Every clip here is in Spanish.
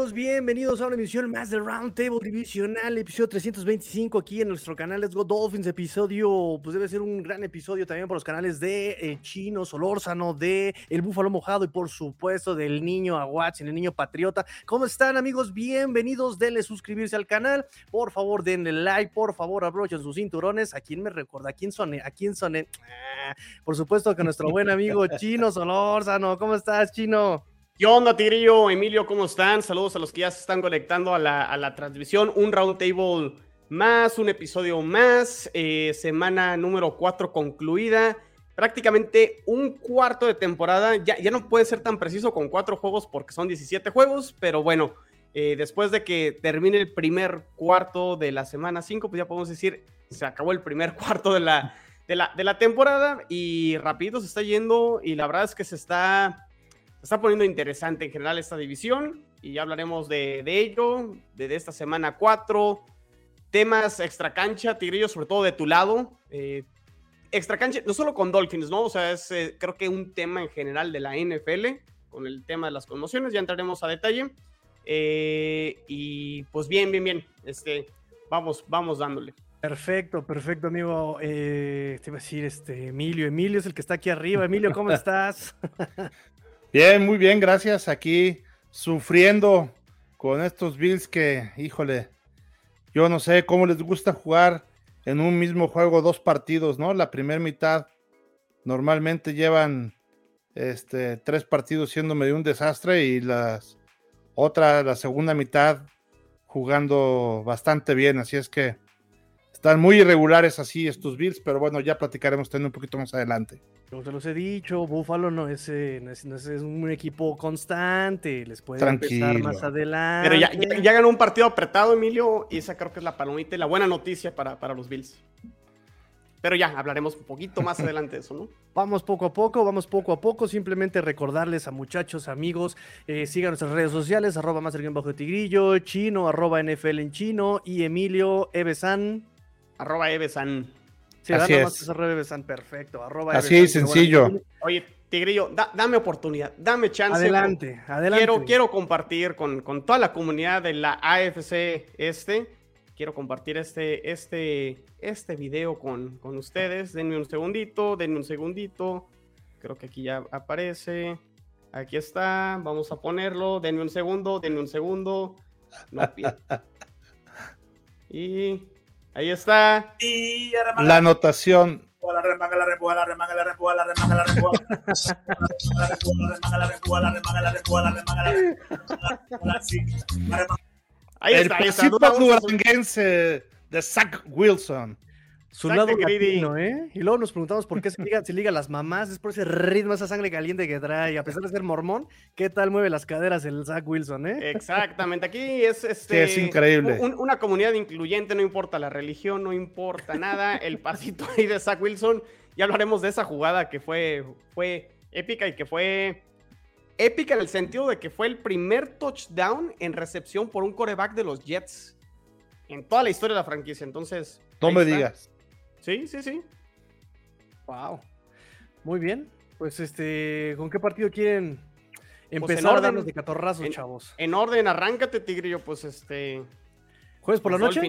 amigos? Bienvenidos a una emisión más del Roundtable Divisional, episodio 325 aquí en nuestro canal Let's Go Dolphins, episodio, pues debe ser un gran episodio también por los canales de eh, Chino, Solórzano, de El Búfalo Mojado y por supuesto del niño Aguats, el niño Patriota. ¿Cómo están amigos? Bienvenidos, denle suscribirse al canal, por favor denle like, por favor abrochen sus cinturones. ¿A quién me recuerda? ¿A quién soné? ¿A quién soné? Ah, por supuesto que nuestro buen amigo Chino Solórzano, ¿cómo estás Chino? ¿Qué onda, Tigrillo? Emilio, ¿cómo están? Saludos a los que ya se están conectando a la, transmisión. Un roundtable más, un episodio más. Eh, semana número 4 concluida. Prácticamente un cuarto de temporada. Ya, no puede ser tan preciso con cuatro juegos porque son 17 juegos, pero bueno, eh, después de que termine el primer cuarto de la semana 5, pues ya podemos decir, se acabó el primer cuarto de la, de la, de la temporada y rapidito se está yendo y la verdad es que se está está poniendo interesante en general esta división y ya hablaremos de, ello, de, esta semana 4. Temas extra cancha, Tigrillo, sobre todo de tu lado. Eh, extra cancha, no solo con Dolphins, ¿no? O sea, es eh, creo que un tema en general de la NFL, con el tema de las conmociones, ya entraremos a detalle. Eh, y pues bien, bien, bien. Este, vamos, vamos dándole. Perfecto, perfecto, amigo. te iba a decir, este, Emilio. Emilio es el que está aquí arriba. Emilio, ¿cómo estás? Bien, muy bien, gracias. Aquí sufriendo con estos Bills que, híjole, yo no sé cómo les gusta jugar en un mismo juego dos partidos, ¿no? La primera mitad normalmente llevan este, tres partidos siendo medio un desastre y las otra, la segunda mitad jugando bastante bien. Así es que están muy irregulares así estos Bills, pero bueno, ya platicaremos también un poquito más adelante. Como se los he dicho, Buffalo no es, eh, no es, un equipo constante, les puede empezar más adelante. Pero ya, ganó un partido apretado, Emilio, y esa creo que es la palomita y la buena noticia para, para los Bills. Pero ya, hablaremos un poquito más adelante de eso, ¿no? Vamos poco a poco, vamos poco a poco. Simplemente recordarles a muchachos, amigos, eh, sigan nuestras redes sociales, arroba más bajo tigrillo, chino, arroba NFL en chino, y Emilio Evesan. Arroba Evesan. Sí, Así es. perfecto. Así es, sencillo. Oye, Tigrillo, dame oportunidad, dame chance. Adelante, adelante. Quiero, quiero compartir con, con, toda la comunidad de la AFC este. Quiero compartir este, este, este video con, con ustedes. Denme un segundito, denme un segundito. Creo que aquí ya aparece. Aquí está. Vamos a ponerlo. Denme un segundo, denme un segundo. No, y Ahí está. la anotación. Ahí está, el duranguense de Zach Wilson. Su lado latino, ¿eh? Y luego nos preguntamos por qué se liga, se liga las mamás, es por ese ritmo, esa sangre caliente que trae. A pesar de ser mormón, ¿qué tal mueve las caderas el Zach Wilson, eh? Exactamente, aquí es, este, es increíble. una comunidad incluyente, no importa la religión, no importa nada. el pasito ahí de Zach Wilson, ya hablaremos de esa jugada que fue, fue épica y que fue épica en el sentido de que fue el primer touchdown en recepción por un coreback de los Jets en toda la historia de la franquicia. Entonces. No me digas. Sí, sí, sí. Wow. Muy bien. Pues este, ¿con qué partido quieren pues empezar a darnos de catorrazos, chavos? En orden, arráncate, Tigrillo, pues este. ¿Jueves por la noche?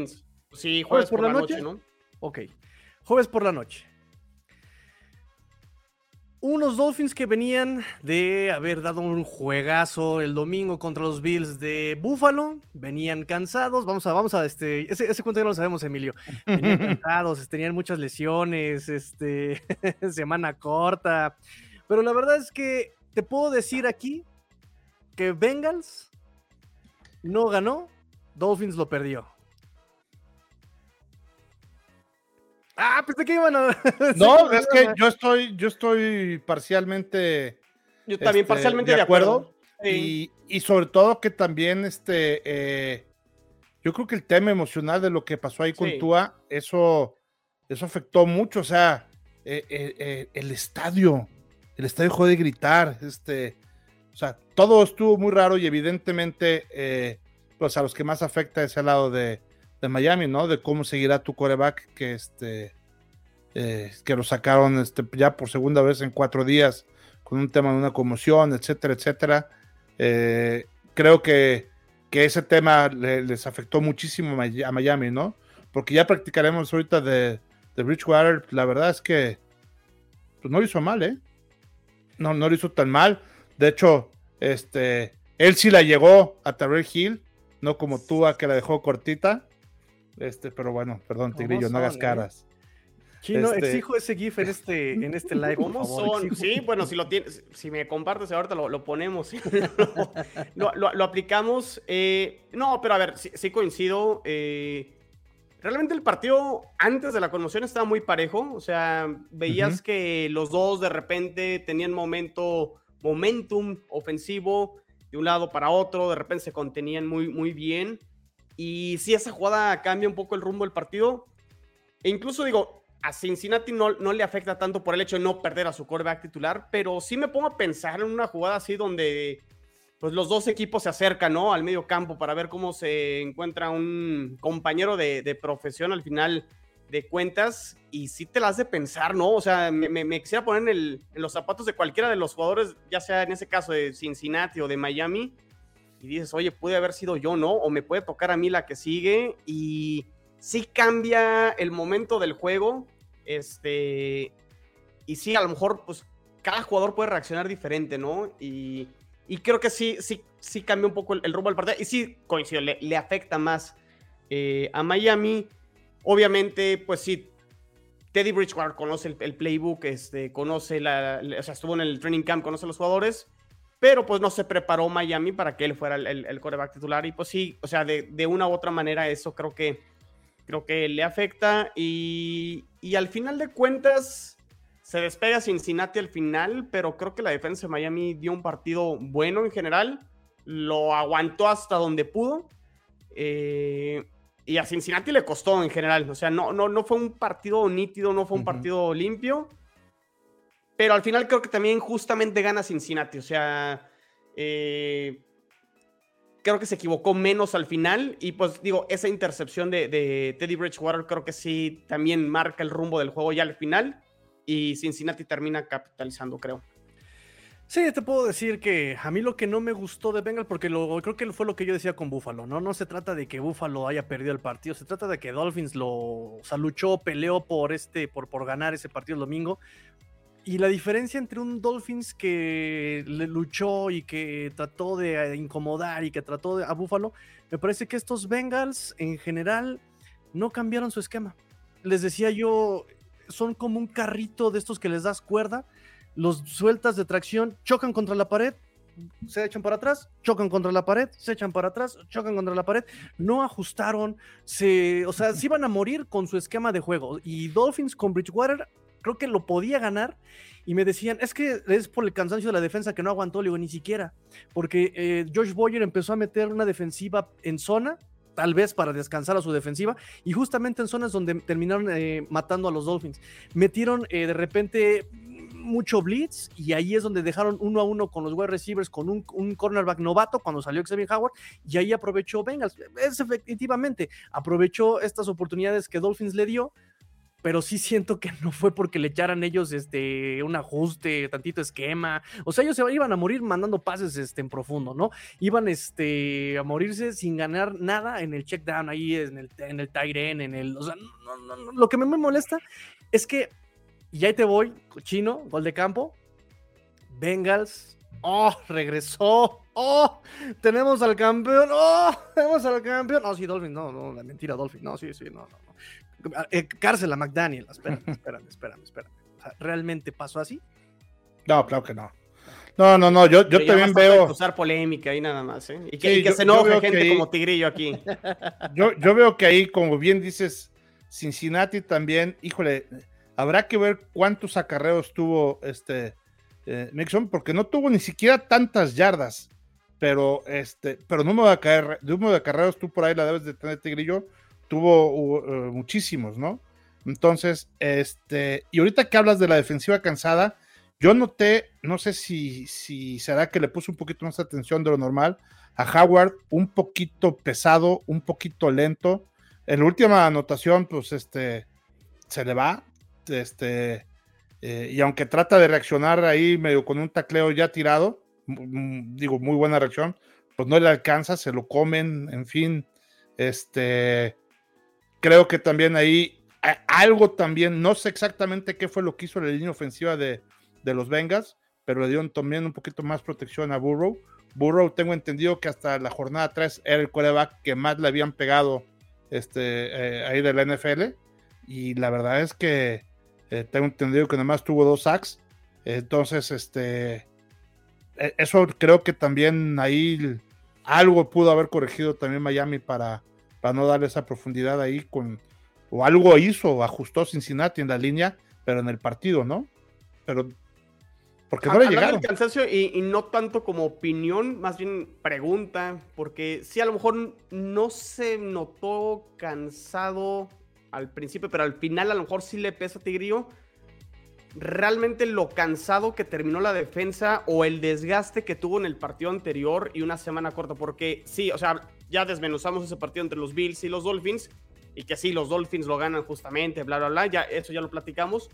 Sí, jueves, por, la, noche? ¿no? Ok. Jueves por la noche unos Dolphins que venían de haber dado un juegazo el domingo contra los Bills de Buffalo, venían cansados, vamos a, vamos a, este, ese, ese cuento ya no lo sabemos, Emilio, venían cansados, tenían muchas lesiones, este, semana corta, pero la verdad es que te puedo decir aquí que Bengals no ganó, Dolphins lo perdió. Ah, pensé que iban a. no, es que yo estoy, yo estoy parcialmente. Yo también este, parcialmente de acuerdo. Y, sobre todo que también este. Eh, yo creo que el tema emocional de lo que pasó ahí con Tua, eso, eso afectó mucho. O sea, eh, eh, el estadio, el estadio dejó de gritar. Este, o sea, todo estuvo muy raro y evidentemente, pues a los que más afecta es el lado de, de Miami, ¿no? De cómo seguirá tu coreback, que este eh, que lo sacaron este, ya por segunda vez en cuatro días con un tema de una conmoción, etcétera, etcétera. Eh, creo que, que ese tema les afectó muchísimo a Miami, ¿no? Porque ya practicaremos ahorita de, de Bridgewater, la verdad es que pues no lo hizo mal, ¿eh? No, no lo hizo tan mal. De hecho, este, él sí la llegó a Terrell Hill, no como tú a que la dejó cortita. Este, pero bueno, perdón, Tigrillo, no hagas eh? caras. Chino, este... exijo ese GIF en este, en este live. ¿Cómo son? Sí, bueno, si lo tienes, si me compartes ahorita lo, lo ponemos. lo, lo, aplicamos. Eh, no, pero a ver, sí, coincido. Eh, realmente el partido antes de la conmoción estaba muy parejo. O sea, veías que los dos de repente tenían momento, momentum ofensivo de un lado para otro. De repente se contenían muy, muy bien. Y si esa jugada cambia un poco el rumbo del partido. E incluso digo, a Cincinnati no, no, le afecta tanto por el hecho de no perder a su quarterback titular, pero sí me pongo a pensar en una jugada así donde pues los dos equipos se acercan, ¿no? Al medio campo para ver cómo se encuentra un compañero de, profesión al final de cuentas y sí te la hace pensar, ¿no? O sea, me, quisiera poner en, en, los zapatos de cualquiera de los jugadores, ya sea en ese caso de Cincinnati o de Miami, y dices, oye, puede haber sido yo, ¿no? O me puede tocar a mí la que sigue y sí cambia el momento del juego. Este, y sí, a lo mejor, pues cada jugador puede reaccionar diferente, ¿no? Y, creo que sí, sí, sí cambia un poco el, rumbo del partido. Y sí, coincido, le, afecta más eh, a Miami. Obviamente, pues sí, Teddy Bridgewater conoce el, playbook, este, conoce la, o sea, estuvo en el training camp, conoce a los jugadores, pero pues no se preparó Miami para que él fuera el, el, coreback titular. Y pues sí, o sea, de, de, una u otra manera eso creo que creo que le afecta. Y, al final de cuentas se despega Cincinnati al final, pero creo que la defensa de Miami dio un partido bueno en general, lo aguantó hasta donde pudo. Eh, y a Cincinnati le costó en general, o sea, no, no, no fue un partido nítido, no fue un partido limpio, pero al final creo que también justamente gana Cincinnati, o sea... Eh, creo que se equivocó menos al final. Y pues digo, esa intercepción de, Teddy Bridgewater creo que sí también marca el rumbo del juego ya al final. Y Cincinnati termina capitalizando, creo. Sí, te puedo decir que a mí lo que no me gustó de Bengal, porque lo, creo que fue lo que yo decía con Buffalo, ¿no? No se trata de que Buffalo haya perdido el partido, se trata de que Dolphins lo o luchó, peleó por este, por, por ganar ese partido el domingo. Y la diferencia entre un Dolphins que luchó y que trató de incomodar y que trató de, a Buffalo, me parece que estos Bengals en general no cambiaron su esquema. Les decía yo, son como un carrito de estos que les das cuerda, los sueltas de tracción, chocan contra la pared, se echan para atrás, chocan contra la pared, se echan para atrás, chocan contra la pared, no ajustaron, se, o sea, se iban a morir con su esquema de juego. Y Dolphins con Bridgewater creo que lo podía ganar y me decían, es que es por el cansancio de la defensa que no aguantó, le ni siquiera, porque eh, Josh Boyer empezó a meter una defensiva en zona, tal vez para descansar a su defensiva, y justamente en zonas donde terminaron eh, matando a los Dolphins. Metieron eh, de repente mucho blitz y ahí es donde dejaron uno a uno con los wide receivers con un, un cornerback novato cuando salió Xavier Howard y ahí aprovechó Bengals. Es efectivamente, aprovechó estas oportunidades que Dolphins le dio pero sí siento que no fue porque le echaran ellos este, un ajuste, tantito esquema. O sea, ellos se iban a morir mandando pases este, en profundo, ¿no? Iban este, a morirse sin ganar nada en el check down, ahí en el, en el en el. O sea, lo que me molesta es que, y ahí te voy, chino, gol de campo. Bengals, oh, regresó. Oh, tenemos al campeón. Oh, tenemos al campeón. No, sí, Dolphin, no, no, la mentira, Dolphin. No, sí, sí, no, no. Eh, cárcel a McDaniel. Espérame, espérame, espérame, espérame. ¿Realmente pasó así? No, claro que no. No, no, no, yo, yo también veo. usar polémica ahí nada más, ¿eh? Y que, se enoje gente como Tigrillo aquí. Yo, yo veo que ahí, como bien dices, Cincinnati también, híjole, habrá que ver cuántos acarreos tuvo este eh, Mixon, porque no tuvo ni siquiera tantas yardas, pero este, pero número de, acarreos, número de acarreos tú por ahí la debes de tener, Tigrillo tuvo uh, muchísimos, ¿no? Entonces, este, y ahorita que hablas de la defensiva cansada, yo noté, no sé si, si será que le puso un poquito más atención de lo normal, a Howard un poquito pesado, un poquito lento. En la última anotación, pues este, se le va, este, eh, y aunque trata de reaccionar ahí medio con un tacleo ya tirado, digo, muy buena reacción, pues no le alcanza, se lo comen, en fin. Este, creo que también ahí algo también, no sé exactamente qué fue lo que hizo la línea ofensiva de, de los Bengals, pero le dieron también un poquito más protección a Burrow. Burrow, tengo entendido que hasta la jornada 3 era el quarterback que más le habían pegado este, eh, ahí de la NFL. Y la verdad es que eh, tengo entendido que nomás tuvo dos sacks. Entonces, este, e, eso creo que también ahí algo pudo haber corregido también Miami para, para no darle esa profundidad ahí con, o algo hizo, ajustó Cincinnati en la línea, pero en el partido, ¿no? Pero porque no le llegaron. cansancio y, no tanto como opinión, más bien pregunta, porque sí, a lo mejor no se notó cansado al principio, pero al final a lo mejor sí le pesa a Tigrillo. Realmente lo cansado que terminó la defensa o el desgaste que tuvo en el partido anterior y una semana corta, porque sí, o sea, ya desmenuzamos ese partido entre los Bills y los Dolphins, y que sí, los Dolphins lo ganan justamente, bla, bla, bla, ya eso ya lo platicamos.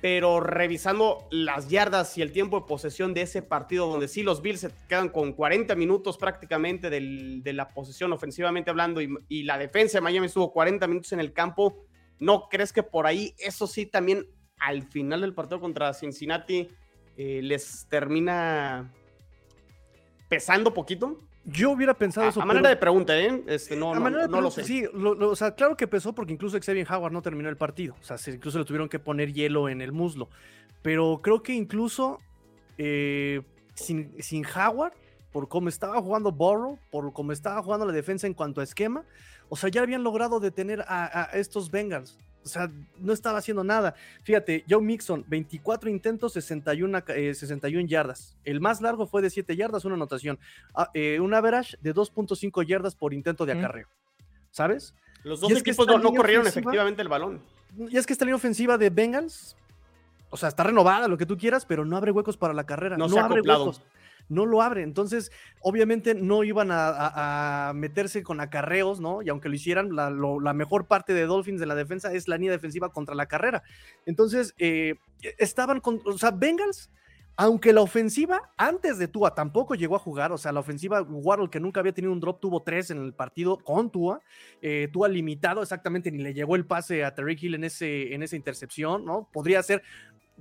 Pero revisando las yardas y el tiempo de posesión de ese partido, donde sí los Bills se quedan con 40 minutos prácticamente de la posesión ofensivamente hablando y, la defensa de Miami estuvo 40 minutos en el campo, ¿no crees que por ahí eso sí también al final del partido contra Cincinnati eh, les termina pesando poquito? Yo hubiera pensado eso. A manera de pregunta, ¿eh? Este, no, no, no, lo sé. Sí, o sea, claro que pesó porque incluso Xavier Howard no terminó el partido. O sea, incluso le tuvieron que poner hielo en el muslo. Pero creo que incluso eh, sin, sin Howard, por cómo estaba jugando Borrow, por cómo estaba jugando la defensa en cuanto a esquema, o sea, ya habían logrado detener a, a estos Bengals. O sea, no estaba haciendo nada. Fíjate, Joe Mixon, 24 intentos, 61, 61 eh, yardas. El más largo fue de 7 yardas, una anotación. Ah, eh, un average de 2.5 yardas por intento de acarreo. ¿Sabes? Los dos equipos no, corrieron efectivamente el balón. Y es que esta línea ofensiva de Bengals, o sea, está renovada, lo que tú quieras, pero no abre huecos para la carrera. No, se abre huecos no lo abre. Entonces, obviamente no iban a, meterse con acarreos, ¿no? Y aunque lo hicieran, la, mejor parte de Dolphins de la defensa es la línea defensiva contra la carrera. Entonces, eh, estaban con, o sea, Bengals. Aunque la ofensiva antes de Tua tampoco llegó a jugar, o sea, la ofensiva Waddle que nunca había tenido un drop tuvo tres en el partido con Tua, eh, Tua limitado exactamente ni le llegó el pase a Terry Hill en, ese, en esa intercepción, ¿no? Podría ser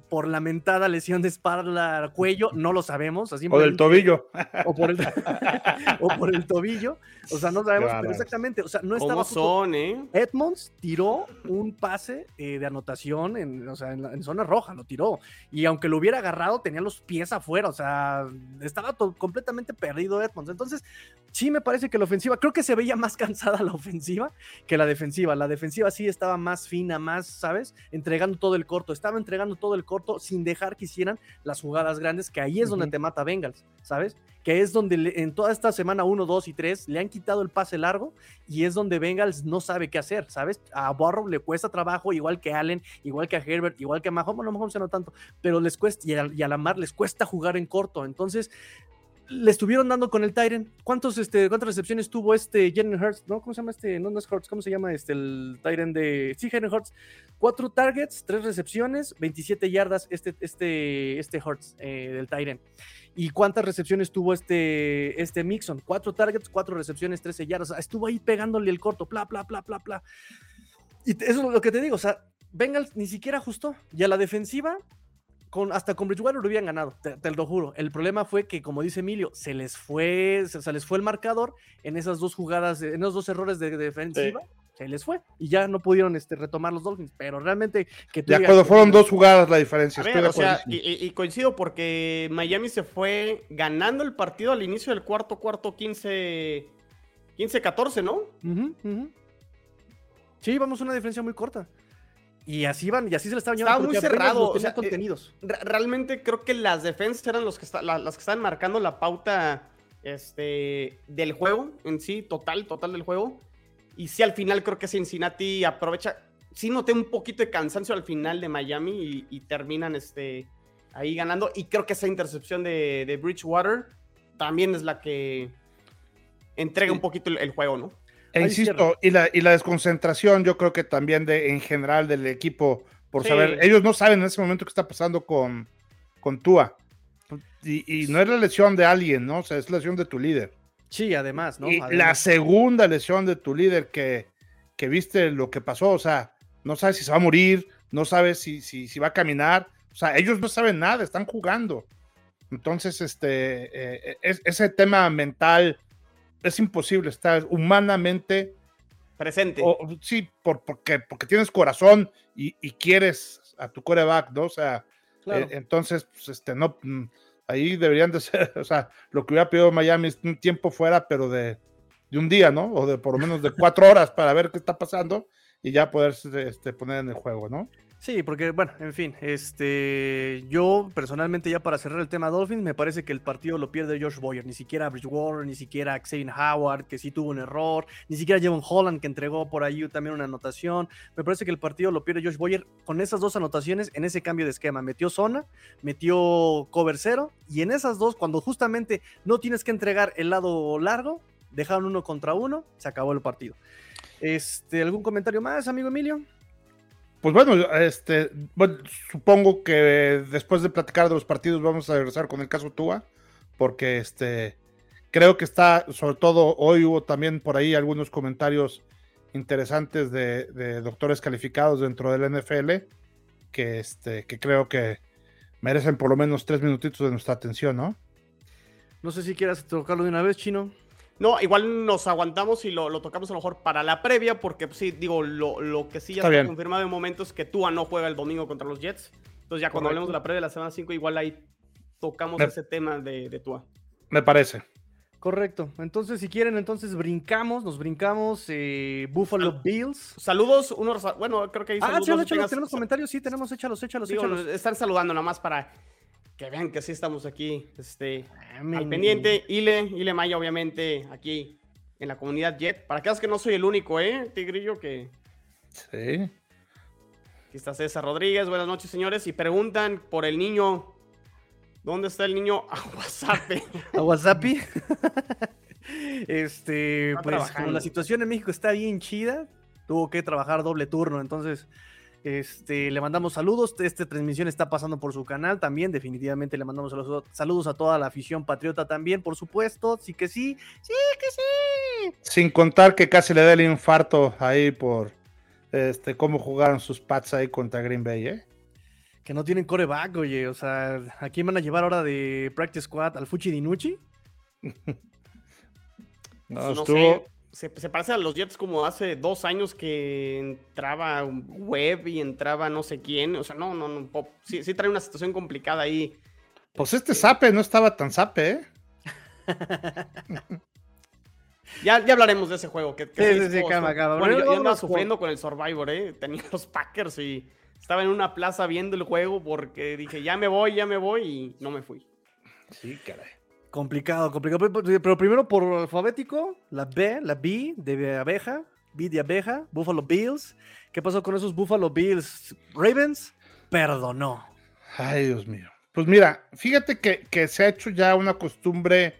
por lamentada lesión de espalda cuello, no lo sabemos. Así o del tobillo. O por el, o por el tobillo. O sea, no sabemos, pero exactamente. O sea, no estaba. son, eh? Edmonds tiró un pase eh, de anotación en, o sea, en, zona roja, lo tiró. Y aunque lo hubiera agarrado, tenía los pies afuera. O sea, estaba completamente perdido Edmonds. Entonces, sí me parece que la ofensiva, creo que se veía más cansada la ofensiva que la defensiva. La defensiva sí estaba más fina, más, ¿sabes? Entregando todo el corto. Estaba entregando todo el corto sin dejar que hicieran las jugadas grandes, que ahí es donde te mata Bengals, ¿sabes? Que es donde en toda esta semana 1, 2 y 3 le han quitado el pase largo y es donde Bengals no sabe qué hacer, ¿sabes? A Barrow le cuesta trabajo, igual que Allen, igual que a Herbert, igual que a Mahomes, no Mahomes no tanto, pero les cuesta, y a, y a Lamar les cuesta jugar en corto. Entonces, le estuvieron dando con el Tyren. ¿Cuántos, este, ¿Cuántas recepciones tuvo este Jalen Hurts? ¿No? ¿Cómo se llama este? No, no es Hurts, ¿cómo se llama este el Tyren de. Sí, Jalen Hurts. Cuatro targets, tres recepciones, 27 yardas este, este, este Hurts eh, del Tyren. ¿Y cuántas recepciones tuvo este, este Mixon? Cuatro targets, cuatro recepciones, 13 yardas. estuvo ahí pegándole el corto, bla, bla, bla, bla, bla. Y eso es lo que te digo, o sea, Bengals ni siquiera ajustó. Y a la defensiva, hasta con Bridgewater lo hubieran ganado, te, lo juro. El problema fue que, como dice Emilio, se les fue, se, les fue el marcador en esas dos jugadas, en esos dos errores de, defensiva. Se les fue y ya no pudieron este, retomar los Dolphins, pero realmente que Ya cuando fueron dos jugadas la diferencia. y, coincido porque Miami se fue ganando el partido al inicio del cuarto cuarto 15 15-14, ¿no? Sí, vamos a una diferencia muy corta. Y así van, y así se le estaban llevando. Estaba muy cerrado. O sea, contenidos. Eh, realmente creo que las defensas eran los que las que estaban marcando la pauta este, del juego en sí, total, total del juego. Y sí, al final creo que Cincinnati aprovecha. Sí, noté un poquito de cansancio al final de Miami y, terminan este, ahí ganando. Y creo que esa intercepción de, Bridgewater también es la que entrega un poquito el juego, ¿no? E insisto, y la, y la desconcentración, yo creo que también de, en general del equipo, por saber, ellos no saben en ese momento qué está pasando con, con Tua. y, no es la lesión de alguien, ¿no? O sea, es la lesión de tu líder. Sí, además, ¿no? Y la segunda lesión de tu líder que, que viste lo que pasó, o sea, no sabes si se va a morir, no sabes si, si, si va a caminar, o sea, ellos no saben nada, están jugando. Entonces, este, eh, ese tema mental es imposible estar humanamente presente. sí, por, porque, porque tienes corazón y, quieres a tu coreback, ¿no? O sea, eh, entonces, pues, este, no, mm, ahí deberían de ser, o sea, lo que hubiera pedido Miami es un tiempo fuera, pero de, de un día, ¿no? O de por lo menos de cuatro horas para ver qué está pasando y ya poder este, poner en el juego, ¿no? Sí, porque bueno, en fin, este, yo personalmente ya para cerrar el tema Dolphins, me parece que el partido lo pierde Josh Boyer, ni siquiera Bridgewater, ni siquiera Xavier Howard, que sí tuvo un error, ni siquiera Jevon Holland, que entregó por ahí también una anotación. Me parece que el partido lo pierde Josh Boyer con esas dos anotaciones en ese cambio de esquema. Metió zona, metió cover cero, y en esas dos, cuando justamente no tienes que entregar el lado largo, dejaron uno contra uno, se acabó el partido. Este, ¿Algún comentario más, amigo Emilio? Pues bueno, este, supongo que después de platicar de los partidos vamos a regresar con el caso Tua, porque este, creo que está, sobre todo hoy hubo también por ahí algunos comentarios interesantes de, doctores calificados dentro del NFL, que, este, que creo que merecen por lo menos tres minutitos de nuestra atención, ¿no? No sé si quieras tocarlo de una vez, Chino. No, igual nos aguantamos y lo, tocamos a lo mejor para la previa, porque pues, sí, digo, lo, que sí ya está, confirmado en momentos es que Tua no juega el domingo contra los Jets. Entonces ya cuando hablemos de la previa de la semana 5, igual ahí tocamos ese tema de, de Tua. Me parece. Correcto. Entonces, si quieren, entonces brincamos, nos brincamos eh, Buffalo Bills. Saludos, unos, bueno, creo que hay ah, saludos. Ah, tenemos comentarios, sí, tenemos, échalos, échalos, échalos. Están saludando nada más para que vean que sí estamos aquí, este, al pendiente. Ile, Ile Maya, obviamente, aquí en la comunidad Jet. Para que veas que no soy el único, ¿eh, Tigrillo? Que... Sí. Aquí está César Rodríguez, buenas noches, señores. Y preguntan por el niño. ¿Dónde está el niño a WhatsApp? ¿A WhatsApp? este, pues como la situación en México está bien chida, tuvo que trabajar doble turno, entonces este, le mandamos saludos. Esta transmisión está pasando por su canal también. Definitivamente le mandamos saludos a toda la afición patriota también, por supuesto. Sí que sí, sí que sí. Sin contar que casi le da el infarto ahí por este, cómo jugaron sus Pats ahí contra Green Bay, ¿eh? Que no tienen coreback, oye. O sea, ¿a quién van a llevar ahora de Practice Squad? ¿Al Fuchi Dinucci? no, estuvo se, parece a los Jets como hace dos años que entraba Web y entraba no sé quién. O sea, no, no, no. Sí, sí trae una situación complicada ahí. Pues este Sape no estaba tan Sape, ¿eh? ya, ya hablaremos de ese juego. Que, sí, sí, calma, Bueno, yo, andaba sufriendo con el Survivor, ¿eh? Tenía los Packers y estaba en una plaza viendo el juego porque dije, ya me voy, ya me voy y no me fui. Sí, caray. Complicado, complicado. Pero primero por alfabético, la B, la B de abeja, B de abeja, Buffalo Bills. ¿Qué pasó con esos Buffalo Bills? Ravens perdonó. Ay, Dios mío. Pues mira, fíjate que, se ha hecho ya una costumbre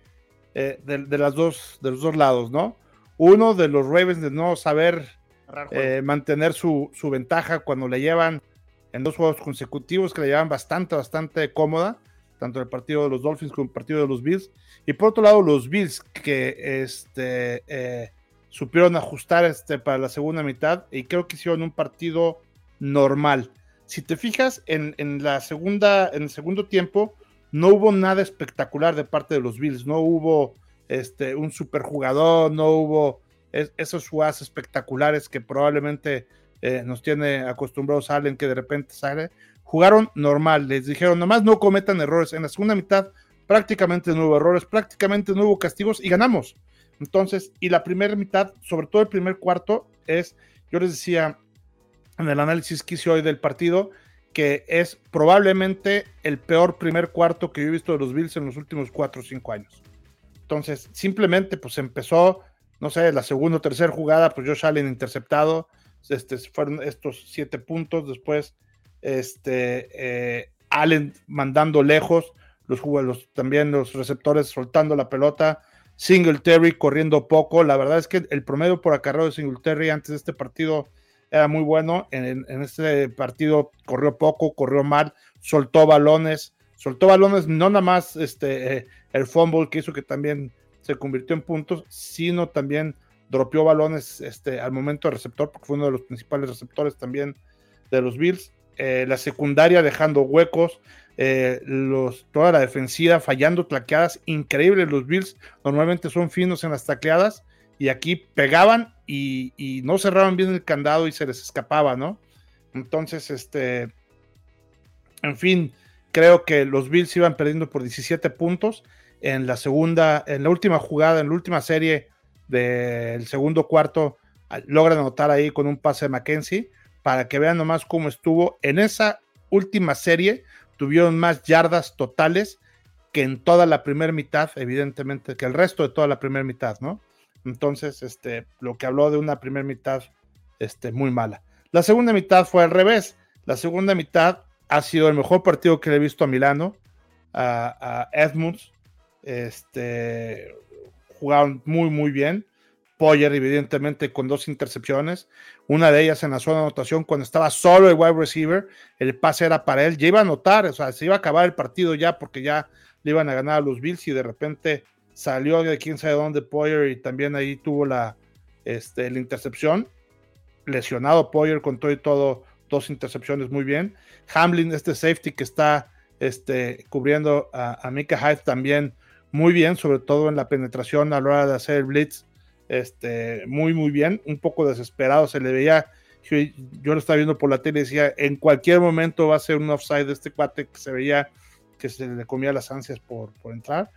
eh, de, las dos, de los dos lados, ¿no? Uno de los Ravens de no saber eh, mantener su, su, ventaja cuando le llevan en dos juegos consecutivos que le llevan bastante, bastante cómoda tanto el partido de los Dolphins como el partido de los Bills. Y por otro lado, los Bills que este, eh, supieron ajustar este, para la segunda mitad y creo que hicieron un partido normal. Si te fijas, en, la segunda, en el segundo tiempo, no hubo nada espectacular de parte de los Bills. No hubo este, un superjugador, no hubo esos jugadas espectaculares que probablemente eh, nos tiene acostumbrados Allen, que de repente sale jugaron normal, les dijeron nomás no cometan errores. En la segunda mitad prácticamente no hubo errores, prácticamente no hubo castigos y ganamos. Entonces, y la primera mitad, sobre todo el primer cuarto, es, yo les decía en el análisis que hice hoy del partido, que es probablemente el peor primer cuarto que yo he visto de los Bills en los últimos cuatro o cinco años. Entonces, simplemente pues empezó, no sé, la segunda o tercera jugada, pues Josh Allen interceptado, este, fueron estos siete puntos, después este, eh, Allen mandando lejos, los, jugadores, también los receptores soltando la pelota, Singletary corriendo poco. La verdad es que el promedio por acarreo de Singletary antes de este partido era muy bueno. En, este partido corrió poco, corrió mal, soltó balones. soltó balones, no nada más este, eh, el fumble que hizo que también se convirtió en puntos, sino también dropeó balones este, al momento del receptor, porque fue uno de los principales receptores también de los Bills. Eh, la secundaria dejando huecos, eh, toda la defensiva fallando tlaqueadas increíbles. Los Bills normalmente son finos en las tacleadas y aquí pegaban y, no cerraban bien el candado y se les escapaba, ¿no? Entonces, este, en fin, creo que los Bills iban perdiendo por 17 puntos en la segunda, en la última jugada, en la última serie del segundo cuarto, logran anotar ahí con un pase de Mackenzie para que vean nomás cómo estuvo en esa última serie tuvieron más yardas totales que en toda la primera mitad, evidentemente, que el resto de toda la primera mitad, ¿no? Entonces, este, lo que habló de una primera mitad este, muy mala. La segunda mitad fue al revés. La segunda mitad ha sido el mejor partido que le he visto a Milano, a, a Edmunds. Este, jugaron muy, muy bien. Poyer, evidentemente, con dos intercepciones, una de ellas en la zona de anotación cuando estaba solo el wide receiver, el pase era para él, ya iba a anotar, o sea, se iba a acabar el partido ya porque ya le iban a ganar a los Bills y de repente salió de quién sabe dónde Poyer y también ahí tuvo la, este, intercepción, lesionado Poyer con todo y todo, dos intercepciones muy bien. Hamlin, este safety que está este, cubriendo a, a Mika Hyde también muy bien, sobre todo en la penetración a la hora de hacer el blitz este, muy, muy bien, un poco desesperado, se le veía, yo, lo estaba viendo por la tele decía, en cualquier momento va a ser un offside de este cuate que se veía que se le comía las ansias por, por entrar.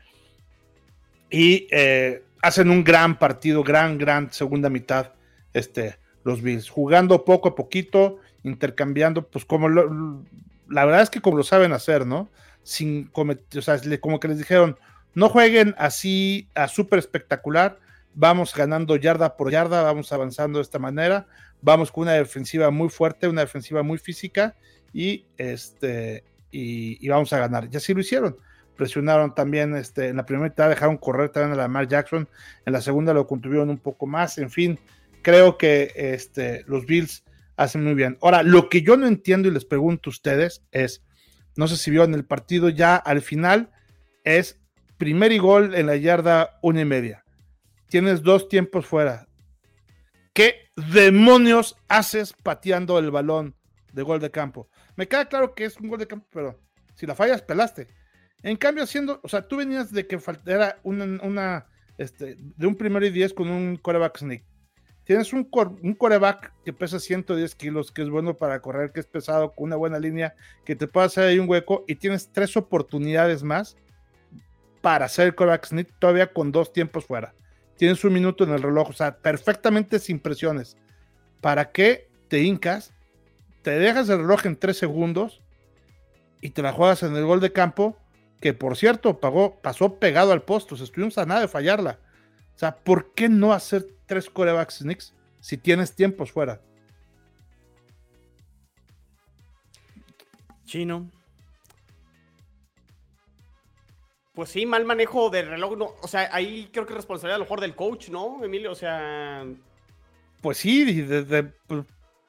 Y eh, hacen un gran partido, gran, gran segunda mitad, este, los Bills, jugando poco a poquito, intercambiando, pues como la verdad es que como lo saben hacer, ¿no? Sin cometer, o sea, como que les dijeron, no jueguen así a súper espectacular, vamos ganando yarda por yarda, vamos avanzando de esta manera, vamos con una defensiva muy fuerte, una defensiva muy física y este y, vamos a ganar. Y así lo hicieron. Presionaron también este, en la primera mitad, dejaron correr también a Lamar Jackson, en la segunda lo contuvieron un poco más, en fin, creo que este, los Bills hacen muy bien. Ahora, lo que yo no entiendo y les pregunto a ustedes es, no sé si vieron el partido ya al final, es primer y gol en la yarda una y media tienes dos tiempos fuera. ¿Qué demonios haces pateando el balón de gol de campo? Me queda claro que es un gol de campo, pero si la fallas, pelaste. En cambio, haciendo, o sea, tú venías de que faltara una, este, de un primero y diez con un coreback sneak. Tienes un, un coreback que pesa 110 kilos, que es bueno para correr, que es pesado, con una buena línea, que te puede hacer ahí un hueco, y tienes tres oportunidades más para hacer el coreback sneak todavía con dos tiempos fuera tienes un minuto en el reloj, o sea, perfectamente sin presiones. ¿Para qué te hincas? Te dejas el reloj en tres segundos y te la juegas en el gol de campo, que por cierto pagó, pasó pegado al posto, o estuvimos a nada de fallarla. O sea, ¿por qué no hacer tres corebacks sneaks si tienes tiempos fuera? Chino. Pues sí, mal manejo del reloj. No, o sea, ahí creo que es responsabilidad a lo mejor del coach, ¿no, Emilio? O sea. Pues sí, pues,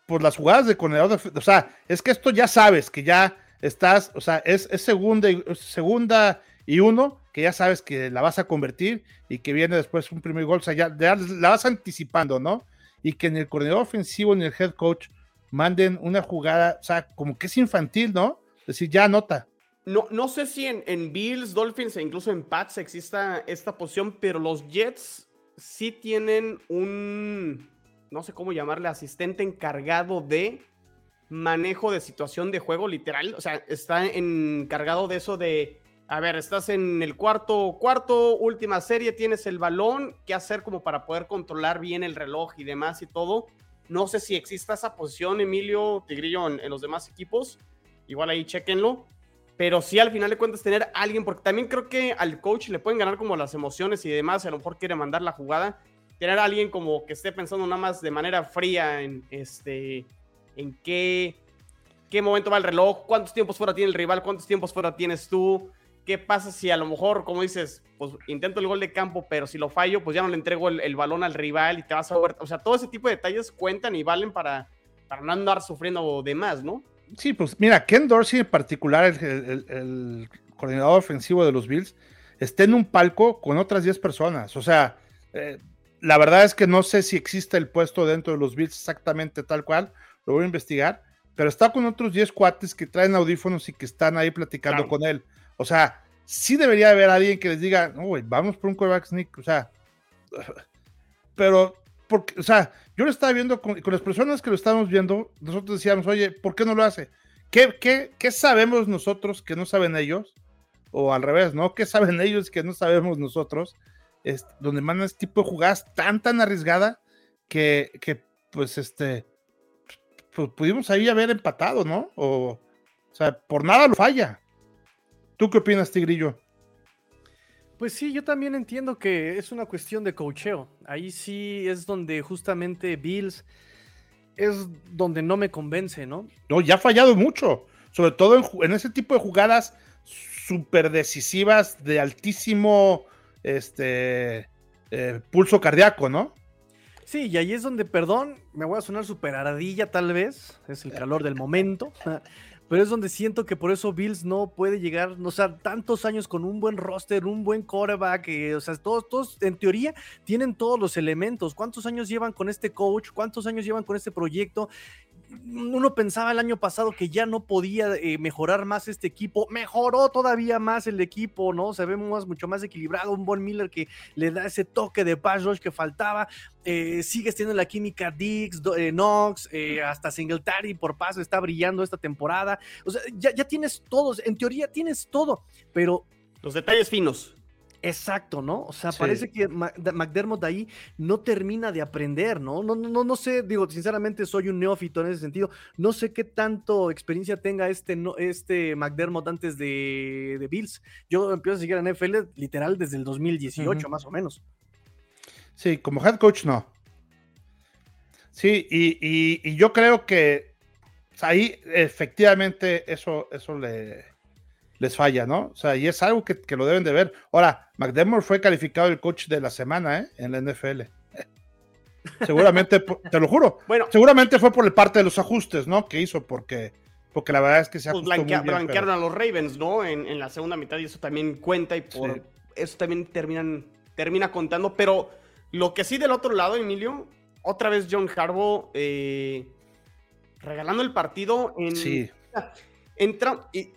por las jugadas de corredor. o sea, es que esto ya sabes que ya estás, o sea, es, segunda, y, segunda y uno, que ya sabes que la vas a convertir y que viene después un primer gol. O sea, ya, ya la vas anticipando, ¿no? Y que en el coordinador ofensivo ni el head coach manden una jugada, o sea, como que es infantil, ¿no? Es decir, ya anota. No, no sé si en, Bills, Dolphins e incluso en Pats exista esta posición, pero los Jets sí tienen un, no sé cómo llamarle, asistente encargado de manejo de situación de juego, literal. O sea, está encargado de eso de, a ver, estás en el cuarto, cuarto, última serie, tienes el balón, ¿qué hacer como para poder controlar bien el reloj y demás y todo? No sé si exista esa posición, Emilio Tigrillo, en, en los demás equipos. Igual ahí chequenlo pero sí al final de cuentas tener alguien, porque también creo que al coach le pueden ganar como las emociones y demás, a lo mejor quiere mandar la jugada, tener a alguien como que esté pensando nada más de manera fría en este, en qué, qué momento va el reloj, cuántos tiempos fuera tiene el rival, cuántos tiempos fuera tienes tú, qué pasa si a lo mejor, como dices, pues intento el gol de campo, pero si lo fallo, pues ya no le entrego el, balón al rival y te vas a o sea, todo ese tipo de detalles cuentan y valen para, para no andar sufriendo de más, ¿no? Sí, pues mira, Ken Dorsey en particular, el, coordinador ofensivo de los Bills, está en un palco con otras 10 personas. O sea, eh, la verdad es que no sé si existe el puesto dentro de los Bills exactamente tal cual, lo voy a investigar, pero está con otros 10 cuates que traen audífonos y que están ahí platicando con él. O sea, sí debería haber alguien que les diga, no, güey, vamos por un quarterback sneak. O sea, pero, porque, o sea, yo lo estaba viendo con, las personas que lo estábamos viendo, nosotros decíamos, oye, ¿por qué no lo hace? ¿Qué, qué, qué sabemos nosotros que no saben ellos? O al revés, ¿no? ¿Qué saben ellos que no sabemos nosotros? Es, donde mandan este tipo de jugadas tan, tan arriesgada que, que pues, este, pues, pudimos ahí haber empatado, ¿no? O, o sea, por nada lo falla. ¿Tú qué opinas, Tigrillo? Pues sí, yo también entiendo que es una cuestión de cocheo. Ahí sí es donde justamente Bills es donde no me convence, ¿no? No, ya ha fallado mucho, sobre todo en, ese tipo de jugadas súper decisivas de altísimo este, eh, pulso cardíaco, ¿no? Sí, y ahí es donde, perdón, me voy a sonar súper aradilla tal vez, es el calor del momento, pero es donde siento que por eso Bills no puede llegar, o sea, tantos años con un buen roster, un buen quarterback, eh, o sea, todos, todos en teoría tienen todos los elementos. ¿Cuántos años llevan con este coach? ¿Cuántos años llevan con este proyecto? Uno pensaba el año pasado que ya no podía eh, mejorar más este equipo, mejoró todavía más el equipo, ¿no? Se ve mucho más equilibrado, un Von Miller que le da ese toque de pass rush que faltaba, eh, sigues teniendo la química Dix, eh, Knox, hasta Singletary por paso está brillando esta temporada, o sea, ya, ya tienes todos, en teoría tienes todo, pero... Los detalles finos. Exacto, ¿no? O sea, parece que McDermott de ahí no termina de aprender, ¿no? No, no, no sé, digo, sinceramente soy un neófito en ese sentido. No sé qué tanto experiencia tenga este, no, este McDermott antes de, Bills. Yo empiezo a seguir a NFL literal desde el 2018, más o menos. Sí, como head coach no. Sí, y, yo creo que ahí efectivamente eso, eso le, les falla, ¿no? O sea, y es algo que, lo deben de ver. Ahora, McDermott fue calificado el coach de la semana, ¿eh? En la NFL. Seguramente, te lo juro. Bueno, seguramente fue por el parte de los ajustes, ¿no? Que hizo, porque, porque la verdad es que se pues blanquearon a los Ravens, ¿no? En, la segunda mitad y eso también cuenta y por eso también terminan, termina contando. Pero lo que sí del otro lado, Emilio, otra vez John Harbaugh eh, regalando el partido en. Sí. Entra, y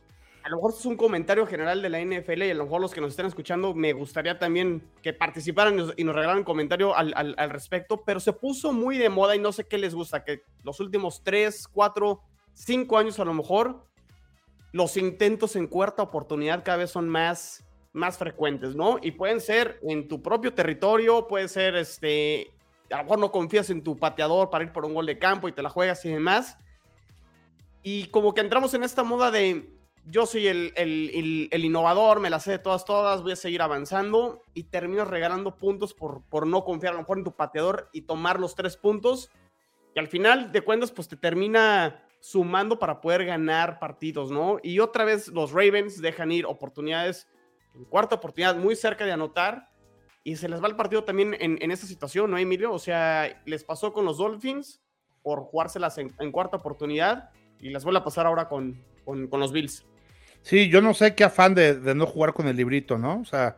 a lo mejor es un comentario general de la NFL y a lo mejor los que nos estén escuchando me gustaría también que participaran y nos, regalaran un comentario al, respecto, pero se puso muy de moda y no sé qué les gusta, que los últimos 3, 4, 5 años a lo mejor los intentos en cuarta oportunidad cada vez son más, más frecuentes, ¿no? Y pueden ser en tu propio territorio, puede ser, este, a lo mejor no confías en tu pateador para ir por un gol de campo y te la juegas y demás. Y como que entramos en esta moda de yo soy el, innovador, me la sé de todas, todas, voy a seguir avanzando y termino regalando puntos por, por no confiar a lo mejor en tu pateador y tomar los tres puntos. Y al final de cuentas, pues te termina sumando para poder ganar partidos, ¿no? Y otra vez los Ravens dejan ir oportunidades, en cuarta oportunidad, muy cerca de anotar. Y se les va el partido también en, en esa situación, ¿no, Emilio? O sea, les pasó con los Dolphins por jugárselas en, cuarta oportunidad y las vuelve a pasar ahora con, con, con los Bills. Sí, yo no sé qué afán de, no jugar con el librito, ¿no? O sea,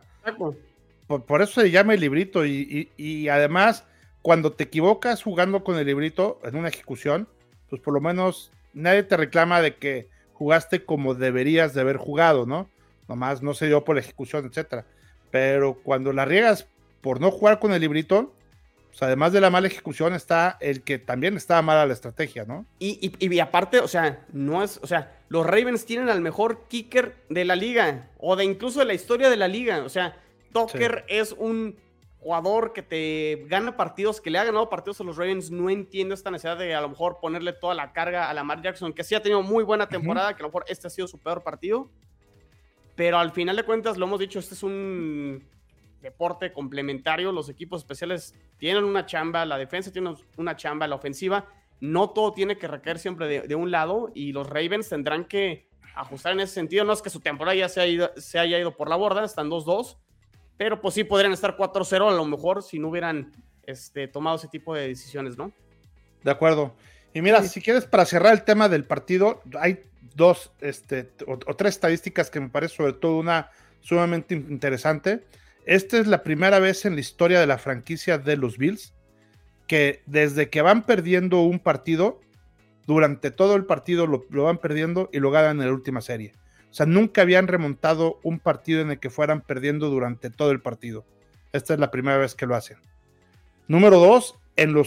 por, eso se llama el librito y, además cuando te equivocas jugando con el librito en una ejecución, pues por lo menos nadie te reclama de que jugaste como deberías de haber jugado, ¿no? Nomás no se dio por la ejecución, etcétera. Pero cuando la riegas por no jugar con el librito, además de la mala ejecución, está el que también estaba mala la estrategia, ¿no? Y, y, aparte, o sea, no es, o sea, los Ravens tienen al mejor kicker de la liga, o de incluso de la historia de la liga. O sea, Tucker es un jugador que te gana partidos, que le ha ganado partidos a los Ravens. No entiendo esta necesidad de a lo mejor ponerle toda la carga a Lamar Jackson, que sí ha tenido muy buena temporada, que a lo mejor este ha sido su peor partido. Pero al final de cuentas, lo hemos dicho, este es un deporte complementario. Los equipos especiales tienen una chamba, la defensa tiene una chamba, la ofensiva. No todo tiene que recaer siempre de, un lado y los Ravens tendrán que ajustar en ese sentido. No es que su temporada ya se, haya ido por la borda, están 2-2, pero pues sí podrían estar 4-0 a lo mejor si no hubieran este, tomado ese tipo de decisiones, ¿no? De acuerdo. Y mira, si quieres, para cerrar el tema del partido, hay dos este, o, tres estadísticas que me parece sobre todo una sumamente interesante. Esta es la primera vez en la historia de la franquicia de los Bills que desde que van perdiendo un partido, durante todo el partido lo, van perdiendo y lo ganan en la última serie. O sea, nunca habían remontado un partido en el que fueran perdiendo durante todo el partido. Esta es la primera vez que lo hacen. Número dos, en, lo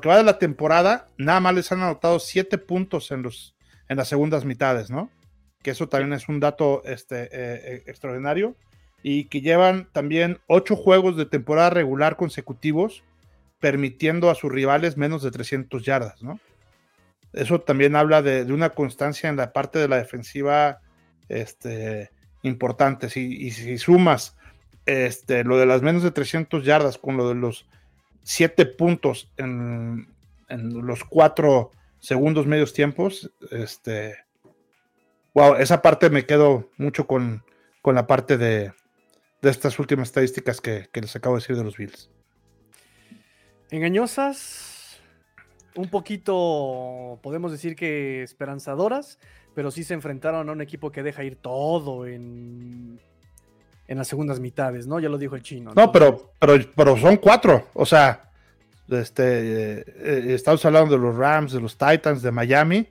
que va de la temporada, nada más les han anotado siete puntos en, los, las segundas mitades, ¿no? Que eso también es un dato este, eh, eh, extraordinario. Y que llevan también ocho juegos de temporada regular consecutivos, permitiendo a sus rivales menos de 300 yardas, ¿no? Eso también habla de, una constancia en la parte de la defensiva este, importante. y si sumas este, lo de las menos de 300 yardas con lo de los 7 puntos en, los 4 segundos medios tiempos, este, wow, esa parte me quedo mucho con, la parte de, estas últimas estadísticas que, que les acabo de decir de los Bills. Engañosas, un poquito, podemos decir que esperanzadoras, pero sí se enfrentaron a un equipo que deja ir todo en, en las segundas mitades, ¿no? Ya lo dijo el chino. No, pero, pero, pero son cuatro, o sea, este, eh, estamos hablando de los Rams, de los Titans, de Miami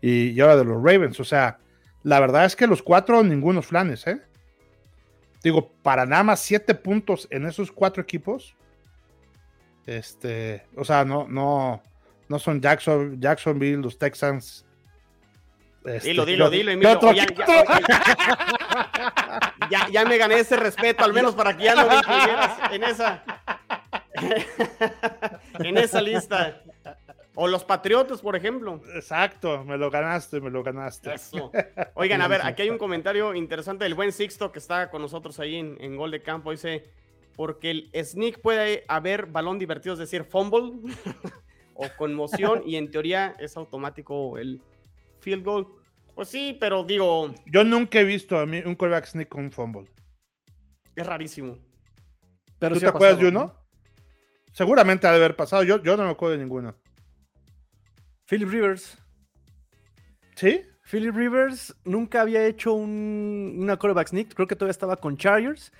y, ahora de los Ravens, o sea, la verdad es que los cuatro, ningunos flanes, ¿eh? Digo, para nada más siete puntos en esos cuatro equipos, este, o sea, no, no, no son Jackson, Jacksonville, los Texans, este, dilo, dilo, dilo, Emilio. ya, ya, me gané ese respeto, al menos para que ya no me incluyeras en esa. en esa lista. O los Patriotas, por ejemplo. Exacto, me lo ganaste, me lo ganaste. Oigan, a ver, aquí hay un comentario interesante del buen Sixto que está con nosotros ahí en, en Gol de Campo. Dice, porque el sneak puede haber balón divertido, es decir, fumble o conmoción, y en teoría es automático el field goal. Pues sí, pero digo. Yo nunca he visto a mí un quarterback sneak con un fumble. Es rarísimo. Pero ¿Tú te acuerdas de uno? Seguramente ha de haber pasado. Yo, yo no me acuerdo de ninguno. Philip Rivers. ¿Sí? Philip Rivers nunca había hecho un, una quarterback sneak. Creo que todavía estaba con Chargers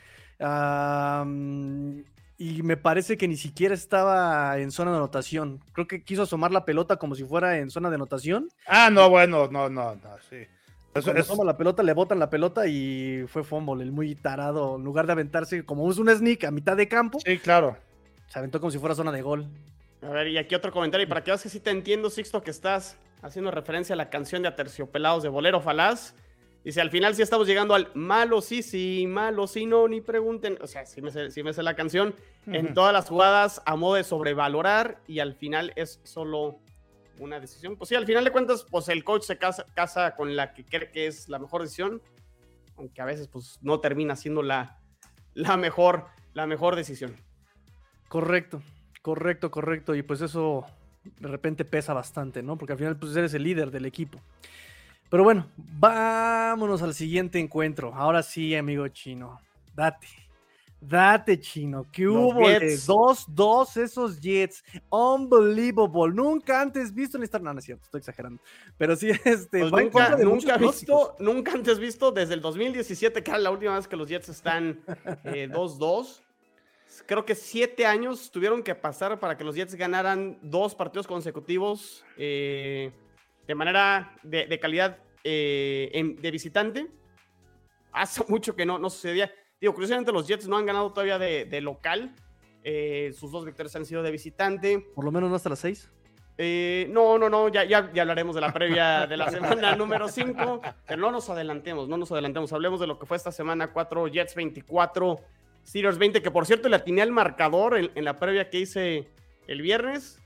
y me parece que ni siquiera estaba en zona de anotación. Creo que quiso asomar la pelota como si fuera en zona de anotación. Ah, no, bueno, no, no, no, sí. Eso, asoma la pelota, le botan la pelota y fue fumble, el muy tarado. En lugar de aventarse como es un sneak a mitad de campo. Sí, claro. Se aventó como si fuera zona de gol. A ver, y aquí otro comentario. Y para que veas que sí te entiendo, Sixto, que estás haciendo referencia a la canción de Aterciopelados de Bolero Falaz. Dice, al final sí estamos llegando al malo sí, sí, malo sí, no, ni pregunten. O sea, sí me sé, me sé la canción. En todas las jugadas a modo de sobrevalorar y al final es solo una decisión. Pues sí, al final de cuentas, pues el coach se casa, casa con la que cree que es la mejor decisión, aunque a veces pues no termina siendo la, la, mejor, la mejor decisión. Correcto, correcto, correcto. Y pues eso de repente pesa bastante, ¿no? Porque al final pues eres el líder del equipo. Pero bueno, vámonos al siguiente encuentro. Ahora sí, amigo chino. Date. Date, chino. Que hubo de 2-2 esos Jets. Unbelievable. Nunca antes visto en esta. No, no es cierto, estoy exagerando. Pero sí, este. Pues nunca, nunca visto, nunca antes visto desde el 2017, que era la última vez que los Jets están 2-2. Eh, Creo que siete años tuvieron que pasar para que los Jets ganaran dos partidos consecutivos. Eh, de manera de, calidad eh, de visitante. Hace mucho que no, no sucedía. Digo, curiosamente los Jets no han ganado todavía de, local. Eh, sus dos victorias han sido de visitante. Por lo menos no hasta las seis. Eh, no, no, no, ya, ya, ya, hablaremos de la previa de la semana número 5, pero no nos adelantemos, no nos adelantemos, hablemos de lo que fue esta semana 4, Jets 24, Steelers 20, que por cierto le atiné al marcador en, la previa que hice el viernes,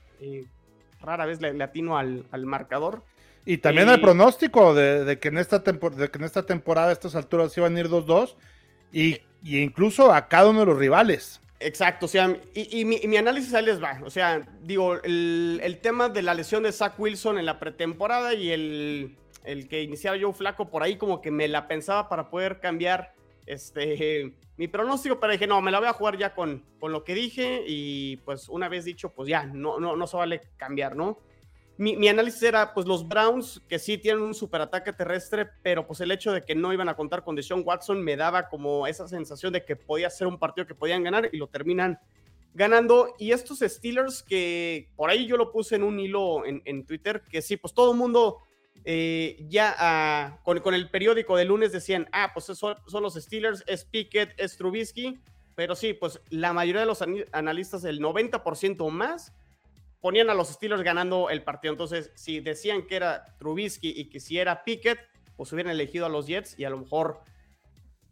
rara vez le, atino al, al, marcador. Y también el pronóstico de, que en esta de que en esta temporada a estas alturas iban a ir 2-2 y, y, incluso a cada uno de los rivales. Exacto, o sea, y, mi, análisis ahí les va. O sea, digo, el, tema de la lesión de Zach Wilson en la pretemporada y el, el que iniciara yo Flaco por ahí, como que me la pensaba para poder cambiar este, mi pronóstico, pero dije, no, me la voy a jugar ya con, con lo que dije y pues una vez dicho, pues ya, no, no, no se vale cambiar, ¿no? mi, análisis era, pues los Browns, que sí tienen un superataque terrestre, pero pues el hecho de que no iban a contar con Deshaun Watson me daba como esa sensación de que podía ser un partido que podían ganar y lo terminan ganando. Y estos Steelers que por ahí yo lo puse en un hilo en, Twitter, que sí, pues todo el mundo eh, ya ah, con, el periódico de lunes decían, ah, pues son, los Steelers, es Pickett, es Trubisky, pero sí, pues la mayoría de los analistas, el 90% o más, ponían a los Steelers ganando el partido. Entonces, si decían que era Trubisky y que si era Pickett, pues hubieran elegido a los Jets y a lo mejor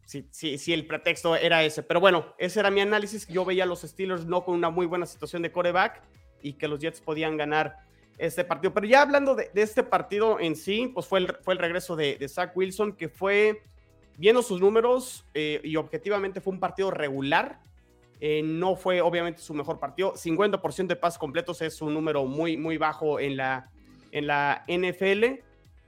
si, si, el pretexto era ese. Pero bueno, ese era mi análisis. Yo veía a los Steelers no con una muy buena situación de coreback y que los Jets podían ganar este partido. Pero ya hablando de, este partido en sí, pues fue el, fue el regreso de, Zach Wilson, que fue, viendo sus números eh, y objetivamente fue un partido regular. Eh, no fue obviamente su mejor partido. 50% de pases completos es un número muy, muy bajo en la, en la NFL.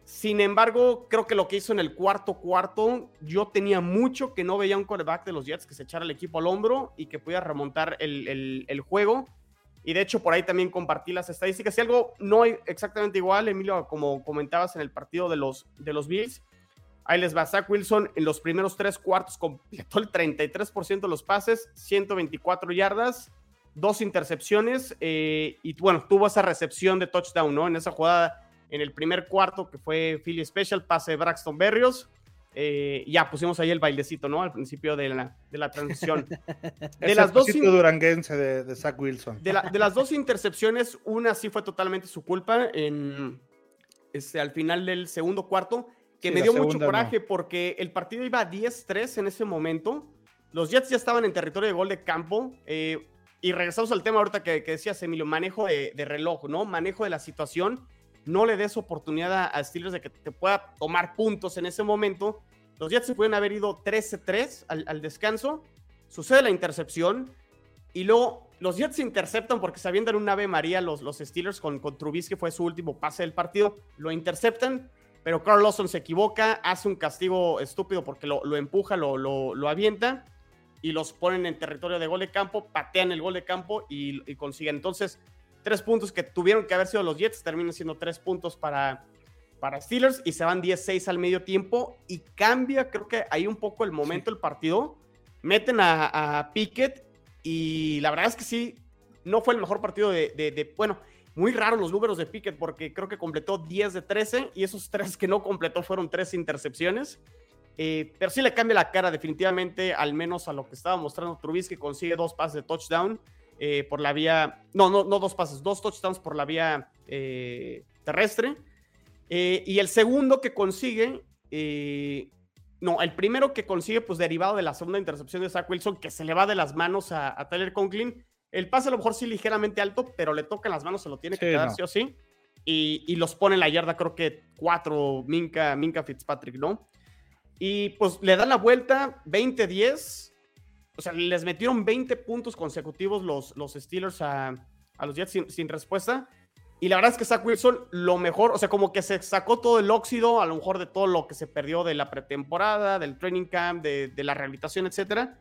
Sin embargo, creo que lo que hizo en el cuarto cuarto, yo tenía mucho que no veía un quarterback de los Jets que se echara el equipo al hombro y que pudiera remontar el, el, juego. Y de hecho, por ahí también compartí las estadísticas. Y algo no exactamente igual, Emilio, como comentabas en el partido de los, de los Bills, Ahí les va. Wilson en los primeros tres cuartos completó el 33% de los pases, 124 yardas, dos intercepciones eh, y bueno, tuvo esa recepción de touchdown, ¿no? En esa jugada en el primer cuarto que fue Philly Special, pase de Braxton Berrios. Eh, ya pusimos ahí el bailecito, ¿no? Al principio de la, de la transición. de las dos duranguense de, de, Zach Wilson. De, de, las dos intercepciones, una sí fue totalmente su culpa en, este, al final del segundo cuarto que me dio mucho coraje porque el partido iba 10-3 en ese momento. Los Jets ya estaban en territorio de gol de campo. Eh, y regresamos al tema ahorita que, que decías, Emilio, manejo de, reloj, ¿no? Manejo de la situación. No le des oportunidad a, Steelers de que te pueda tomar puntos en ese momento. Los Jets se pueden haber ido 13-3 al, descanso. Sucede la intercepción. Y luego los Jets interceptan porque se avientan un ave María los, los Steelers con, con Trubisky, que fue su último pase del partido. Lo interceptan pero Carl Lawson se equivoca, hace un castigo estúpido porque lo, empuja, lo, lo, avienta y los ponen en territorio de gol de campo, patean el gol de campo y, consiguen. Entonces, tres puntos que tuvieron que haber sido los Jets, terminan siendo tres puntos para, para Steelers y se van 10-6 al medio tiempo y cambia, creo que ahí un poco el momento del partido. Meten a, a, Pickett y la verdad es que sí, no fue el mejor partido de, de bueno, muy raro los números de Pickett porque creo que completó 10 de 13 y esos tres que no completó fueron tres intercepciones. Eh, pero sí le cambia la cara definitivamente, al menos a lo que estaba mostrando Trubisky, consigue dos pases de touchdown eh, por la vía, no, no, no dos pases, dos touchdowns por la vía eh, terrestre. y el segundo que consigue, no, el primero que consigue, pues derivado de la segunda intercepción de Zach Wilson, que se le va de las manos a, a Tyler Conklin, el pase a lo mejor sí ligeramente alto, pero le toca en las manos, se lo tiene que dar sí o sí. Y, los pone en la yarda, creo que cuatro, Minka, Minka Fitzpatrick, ¿no? Y pues le dan la vuelta, 20-10. O sea, les metieron 20 puntos consecutivos los, los Steelers a, los Jets sin, respuesta. Y la verdad es que Zach Wilson, lo mejor, o sea, como que se sacó todo el óxido, a lo mejor de todo lo que se perdió de la pretemporada, del training camp, de, de la rehabilitación, etcétera.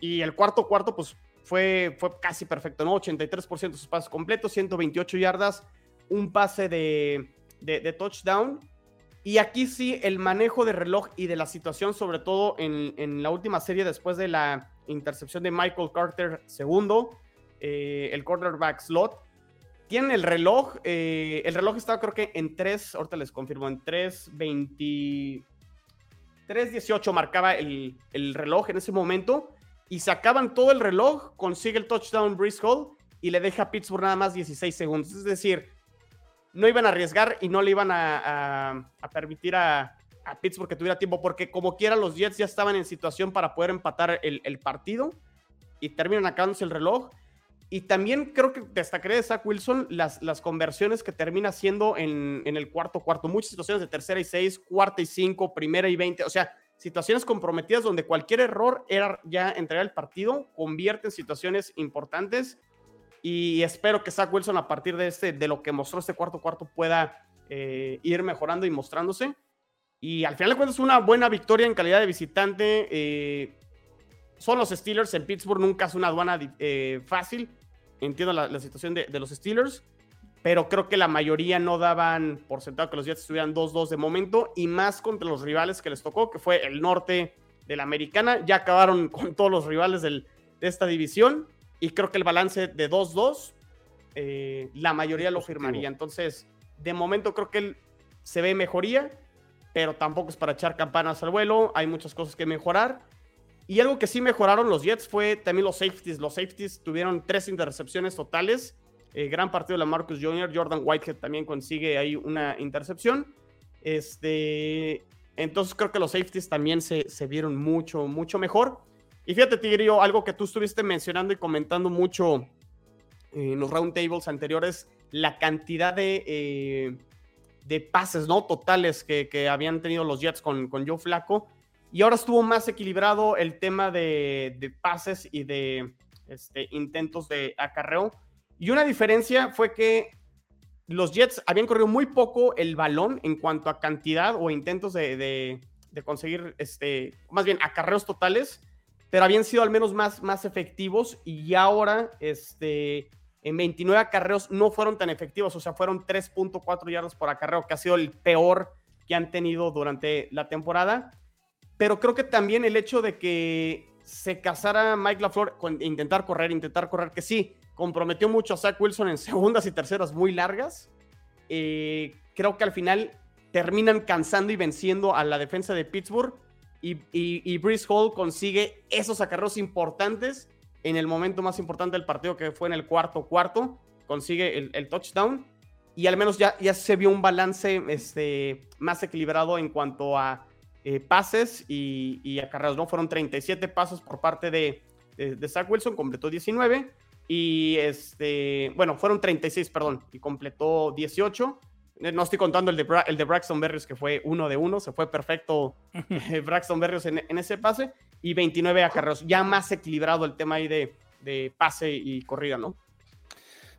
Y el cuarto cuarto, pues fue, fue casi perfecto, ¿no? 83% de sus pases completos, 128 yardas, un pase de, de, touchdown. Y aquí sí, el manejo de reloj y de la situación, sobre todo en, en la última serie después de la intercepción de Michael Carter segundo, eh, el quarterback slot. Tienen el reloj, eh, el reloj estaba creo que en 3, ahorita les confirmo, en 3, 20, 3.18 marcaba el, el reloj en ese momento y se acaban todo el reloj, consigue el touchdown Breeze y le deja a Pittsburgh nada más 16 segundos. Es decir, no iban a arriesgar y no le iban a, permitir a, Pittsburgh que tuviera tiempo, porque como quiera los Jets ya estaban en situación para poder empatar el, partido y terminan acabándose el reloj. Y también creo que destacaré de Zach Wilson las, las conversiones que termina haciendo en, en el cuarto cuarto. Muchas situaciones de tercera y seis, cuarta y cinco, primera y veinte. O sea, situaciones comprometidas donde cualquier error era ya entregar el partido, convierte en situaciones importantes y espero que Zach Wilson a partir de, este, de lo que mostró este cuarto cuarto pueda eh, ir mejorando y mostrándose. Y al final de cuentas una buena victoria en calidad de visitante. Eh, son los Steelers en Pittsburgh, nunca es una aduana eh, fácil. Entiendo la, situación de, de, los Steelers. pero creo que la mayoría no daban por sentado que los Jets estuvieran 2-2 de momento y más contra los rivales que les tocó, que fue el norte de la americana. Ya acabaron con todos los rivales de esta división y creo que el balance de 2-2, eh, la mayoría lo firmaría. Entonces, de momento creo que él se ve mejoría, pero tampoco es para echar campanas al vuelo. Hay muchas cosas que mejorar. Y algo que sí mejoraron los Jets fue también los safeties. Los safeties tuvieron tres intercepciones totales eh, gran partido de la Marcus Jr. Jordan Whitehead también consigue ahí una intercepción. Este, entonces creo que los safeties también se, vieron mucho, mucho mejor. Y fíjate, Tigrillo, algo que tú estuviste mencionando y comentando mucho en los roundtables anteriores, la cantidad de, eh, de pases ¿no? totales que, habían tenido los Jets con, con Joe Flaco. Y ahora estuvo más equilibrado el tema de, de pases y de este, intentos de acarreo. Y una diferencia fue que los Jets habían corrido muy poco el balón en cuanto a cantidad o intentos de, conseguir, este, más bien acarreos totales, pero habían sido al menos más, más efectivos y ahora este, en 29 acarreos no fueron tan efectivos, o sea, fueron 3.4 yardas por acarreo, que ha sido el peor que han tenido durante la temporada. Pero creo que también el hecho de que se casara Mike LaFleur con intentar correr, intentar correr, que sí, comprometió mucho a Zach Wilson en segundas y terceras muy largas. Eh, creo que al final terminan cansando y venciendo a la defensa de Pittsburgh y, y, Hall consigue esos acarreos importantes en el momento más importante del partido que fue en el cuarto cuarto, consigue el, touchdown y al menos ya, ya se vio un balance este, más equilibrado en cuanto a eh, pases y, y, acarreos, ¿no? Fueron 37 pasos por parte de, de, de Zach Wilson, completó 19 y este, bueno, fueron 36, perdón, y completó 18. Eh, no estoy contando el de, el de Braxton Berrios, que fue uno de uno, se fue perfecto eh, Braxton Berrios en, ese pase, y 29 acarreos. Ya más equilibrado el tema ahí de, de pase y corrida, ¿no?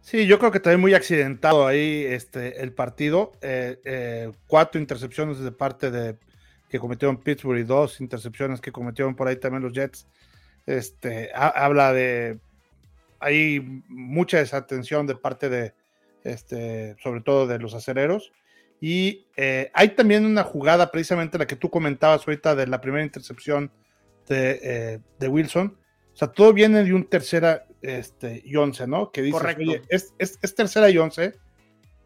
Sí, yo creo que también muy accidentado ahí este, el partido. Eh, cuatro intercepciones de parte de que cometieron Pittsburgh y dos intercepciones que cometieron por ahí también los Jets. Este, habla de hay mucha desatención de parte de, este, sobre todo de los acereros. Y eh, hay también una jugada, precisamente la que tú comentabas ahorita de la primera intercepción de, eh, de Wilson. O sea, todo viene de un tercera este, y once, ¿no? Que dice, oye, es, es, tercera y once.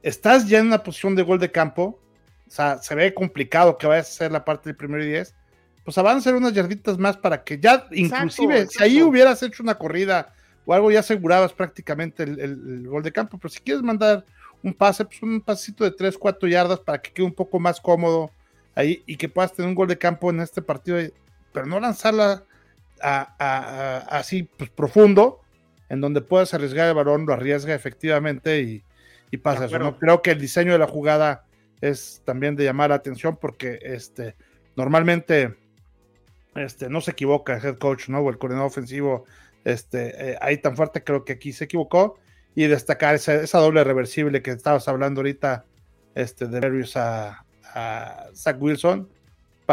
Estás ya en una posición de gol de campo. O sea, se ve complicado que vayas a ser la parte del primero y diez. Pues van a ser unas yarditas más para que ya, inclusive, si ahí hubieras hecho una corrida o algo ya asegurabas prácticamente el, gol de campo, pero si quieres mandar un pase, pues un pasito de 3, 4 yardas para que quede un poco más cómodo ahí y que puedas tener un gol de campo en este partido, pero no lanzarla así pues, profundo, en donde puedas arriesgar el balón, lo arriesga efectivamente y, y pasa eso. ¿no? Creo que el diseño de la jugada es también de llamar la atención porque este, normalmente este, no se equivoca el head coach ¿no? o el coordinador ofensivo este, eh, ahí tan fuerte, creo que aquí se equivocó. Y destacar esa, doble reversible que estabas hablando ahorita, este, de Berrios a, Zach Wilson,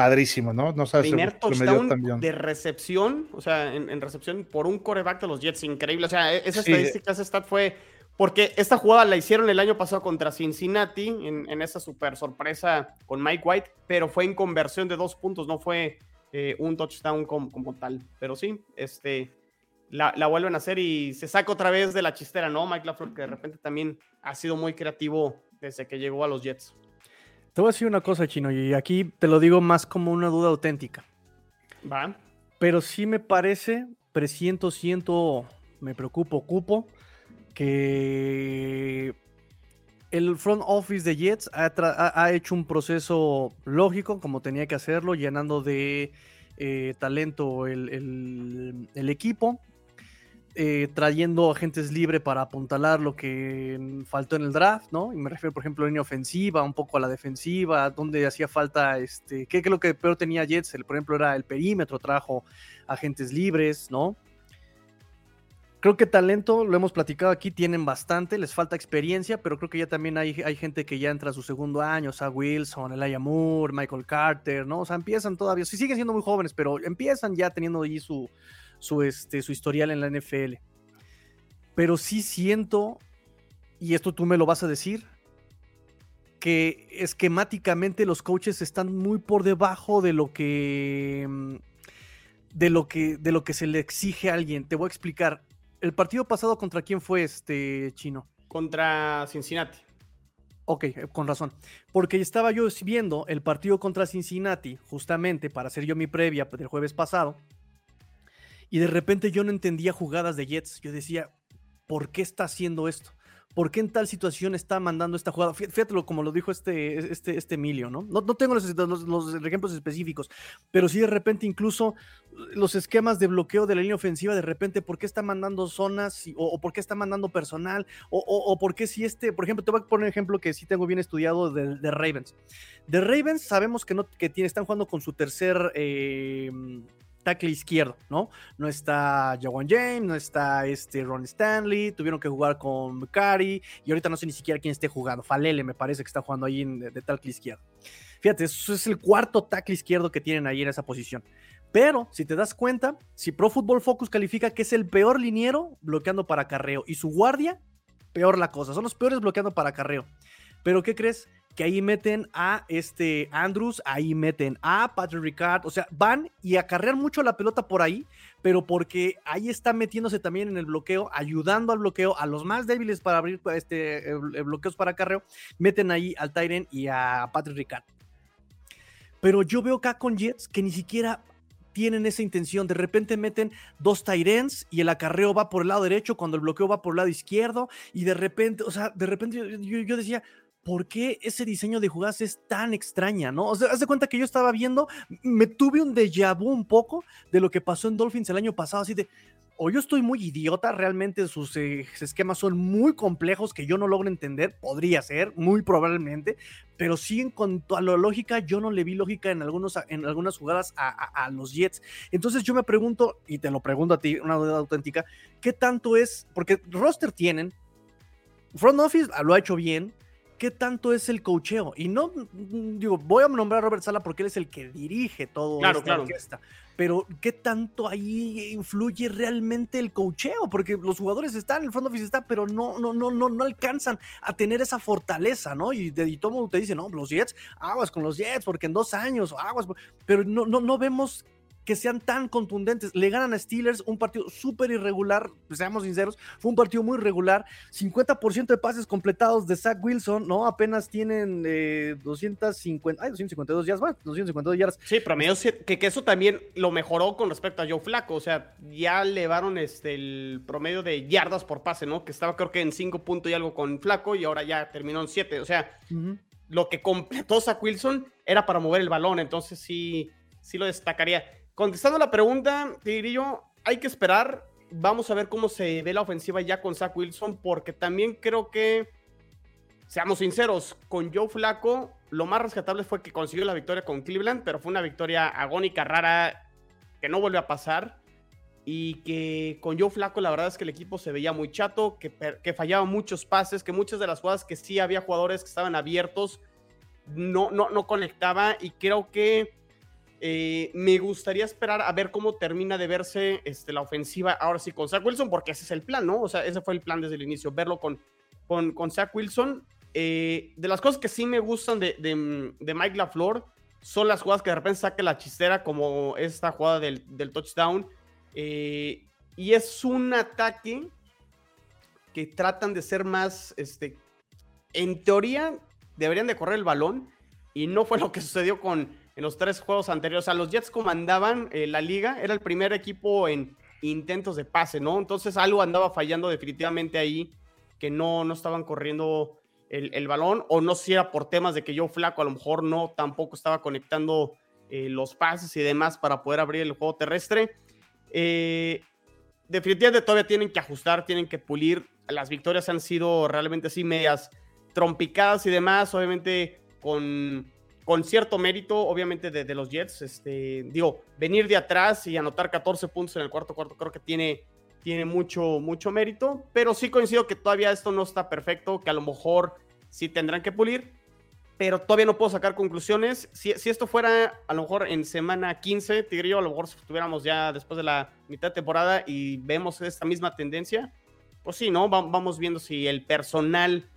padrísimo, ¿no? No sabes Primer touchdown de recepción, o sea, en, recepción por un coreback de los Jets, increíble. O sea, e, esa estadística, esa stat fue porque esta jugada la hicieron el año pasado contra Cincinnati en, esa super sorpresa con Mike White, pero fue en conversión de dos puntos, no fue eh, un touchdown como, como, tal. Pero sí, este, la, vuelven a hacer y se saca otra vez de la chistera, ¿no? Mike LaFleur, que de repente también ha sido muy creativo desde que llegó a los Jets. Te voy a decir una cosa, Chino, y aquí te lo digo más como una duda auténtica. Va. Pero sí me parece, presiento, siento, me preocupo, ocupo, que el front office de Jets ha, hecho un proceso lógico, como tenía que hacerlo, llenando de eh, talento el, equipo, eh, trayendo agentes libres para apuntalar lo que faltó en el draft, ¿no? Y me refiero, por ejemplo, a la línea ofensiva, un poco a la defensiva, donde hacía falta, este, ¿qué es lo que peor tenía Jets? por ejemplo, era el perímetro, trajo agentes libres, ¿no? Creo que talento, lo hemos platicado aquí, tienen bastante, les falta experiencia, pero creo que ya también hay, gente que ya entra a su segundo año, o sea, Wilson, Elijah Moore, Michael Carter, ¿no? O sea, empiezan todavía, sí siguen siendo muy jóvenes, pero empiezan ya teniendo allí su, su, este, su historial en la NFL. Pero sí siento y esto tú me lo vas a decir, que esquemáticamente los coaches están muy por debajo de lo que mm, de lo que de lo que se le exige a alguien. Te voy a explicar. El partido pasado contra quién fue este chino? Contra Cincinnati. Ok, eh, con razón. Porque estaba yo viendo el partido contra Cincinnati, justamente para hacer yo mi previa del jueves pasado. Y de repente yo no entendía jugadas de Jets. Yo decía, ¿por qué está haciendo esto? ¿Por qué en tal situación está mandando esta jugada? Fíjate como lo dijo este, este, este Emilio, ¿no? ¿no? tengo los, los, ejemplos específicos, pero sí de repente incluso los esquemas de bloqueo de la línea ofensiva, de repente, ¿por qué está mandando zonas o, por qué está mandando personal? O, o, por qué si este, por ejemplo, te voy a poner un ejemplo que sí tengo bien estudiado de, de Ravens. De Ravens sabemos que, no, que tiene, están jugando con su tercer... Eh, tackle izquierdo, ¿no? No está Jawan James, no está este Ron Stanley, tuvieron que jugar con McCarty y ahorita no sé ni siquiera quién esté jugando. Falele me parece que está jugando ahí de, tackle izquierdo. Fíjate, eso es el cuarto tackle izquierdo que tienen ahí en esa posición. Pero si te das cuenta, si Pro Football Focus califica que es el peor liniero bloqueando para carreo y su guardia, peor la cosa. Son los peores bloqueando para carreo. Pero ¿qué crees? Que ahí meten a este Andrews, ahí meten a Patrick Ricard, o sea, van y acarrean mucho la pelota por ahí, pero porque ahí está metiéndose también en el bloqueo, ayudando al bloqueo, a los más débiles para abrir este, bloqueos para acarreo, meten ahí al Tyren y a Patrick Ricard. Pero yo veo acá con Jets que ni siquiera tienen esa intención. De repente meten dos Tyrens y el acarreo va por el lado derecho cuando el bloqueo va por el lado izquierdo. Y de repente, o sea, de repente yo decía, ¿por qué ese diseño de jugadas es tan extraña, no? O sea, haz de cuenta que yo estaba viendo, me tuve un déjà vu un poco de lo que pasó en Dolphins el año pasado, así de, o yo estoy muy idiota, realmente sus eh, esquemas son muy complejos que yo no logro entender, podría ser, muy probablemente, pero sí en cuanto a la lógica, yo no le vi lógica en, algunos, en algunas jugadas a, a los Jets. Entonces yo me pregunto, y te lo pregunto a ti, una duda auténtica, ¿qué tanto es? Porque roster tienen, Front Office lo ha hecho bien, qué tanto es el cocheo. Y no, mm, digo, voy a nombrar a Robert Sala porque él es el que dirige todo claro, esta orquesta. Pero qué tanto ahí influye realmente el cocheo, porque los jugadores están, el front office está, pero no, no, no, no, no alcanzan a tener esa fortaleza, ¿no? Y, de, y todo mundo te dice, no, los Jets, aguas con los Jets, porque en dos años, aguas, pero no, no, no vemos que sean tan contundentes. Le ganan a Steelers un partido súper irregular, seamos sinceros, fue un partido muy irregular. 50% de pases completados de Zach Wilson, ¿no? Apenas tienen 250, ay, 252 yardas, bueno, 252 yardas. Sí, promedio, que, que eso también lo mejoró con respecto a Joe Flaco, o sea, ya elevaron este, el promedio de yardas por pase, ¿no? Que estaba creo que en 5 puntos y algo con Flaco y ahora ya terminó en 7, o sea, lo que completó Zach Wilson era para mover el balón, entonces sí, sí lo destacaría. Contestando la pregunta, Tigrillo, hay que esperar. Vamos a ver cómo se ve la ofensiva ya con Zach Wilson, porque también creo que, seamos sinceros, con Joe Flaco, lo más rescatable fue que consiguió la victoria con Cleveland, pero fue una victoria agónica, rara, que no vuelve a pasar. Y que con Joe Flaco, la verdad es que el equipo se veía muy chato, que, que fallaban muchos pases, que muchas de las jugadas que sí había jugadores que estaban abiertos, no, no, no conectaba. Y creo que eh, me gustaría esperar a ver cómo termina de verse este, la ofensiva ahora sí con Zach Wilson, porque ese es el plan, ¿no? O sea, ese fue el plan desde el inicio, verlo con, con, con Zach Wilson. Eh, de las cosas que sí me gustan de, de, Mike LaFleur son las jugadas que de repente saque la chistera, como esta jugada del, del touchdown. Eh, y es un ataque que tratan de ser más, este, en teoría, deberían de correr el balón, y no fue lo que sucedió con en los tres juegos anteriores. O sea, los Jets comandaban eh, la liga, era el primer equipo en intentos de pase, ¿no? Entonces algo andaba fallando definitivamente ahí, que no, no estaban corriendo el, balón, o no si era por temas de que yo flaco, a lo mejor no, tampoco estaba conectando eh, los pases y demás para poder abrir el juego terrestre. Eh, definitivamente todavía tienen que ajustar, tienen que pulir. Las victorias han sido realmente así medias trompicadas y demás, obviamente con con cierto mérito, obviamente, de, los Jets. Este, digo, venir de atrás y anotar 14 puntos en el cuarto cuarto, creo que tiene, tiene mucho, mucho mérito. Pero sí coincido que todavía esto no está perfecto, que a lo mejor sí tendrán que pulir. Pero todavía no puedo sacar conclusiones. Si, si esto fuera a lo mejor en semana 15, Tigrillo, a lo mejor si estuviéramos ya después de la mitad de temporada y vemos esta misma tendencia, pues sí, ¿no? vamos viendo si el personal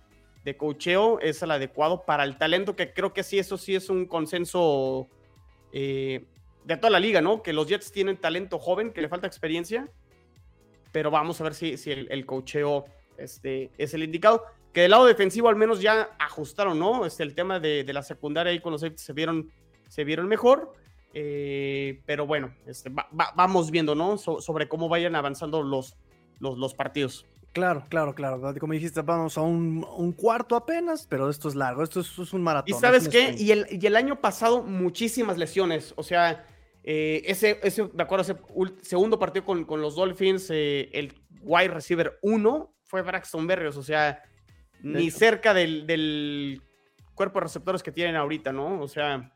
de cocheo es el adecuado para el talento, que creo que sí, eso sí es un consenso eh, de toda la liga, ¿no? Que los Jets tienen talento joven, que le falta experiencia, pero vamos a ver si, si el, cocheo este, es el indicado. Que del lado defensivo al menos ya ajustaron, ¿no? Este, el tema de, la secundaria ahí con los se vieron, se vieron mejor. Eh, pero bueno, este, vamos viendo, ¿no? sobre cómo vayan avanzando los, los, los partidos. Claro, claro, claro. Como dijiste, vamos a un, cuarto apenas, pero esto es largo, esto es, un maratón. ¿Y sabes qué? Y el, y el, año pasado, muchísimas lesiones. O sea, eh, ese, ese, me acuerdo, ese segundo partido con, con los Dolphins, eh, el wide receiver 1 fue Braxton Berrios. O sea, ni cerca del, del, cuerpo de receptores que tienen ahorita, ¿no? O sea,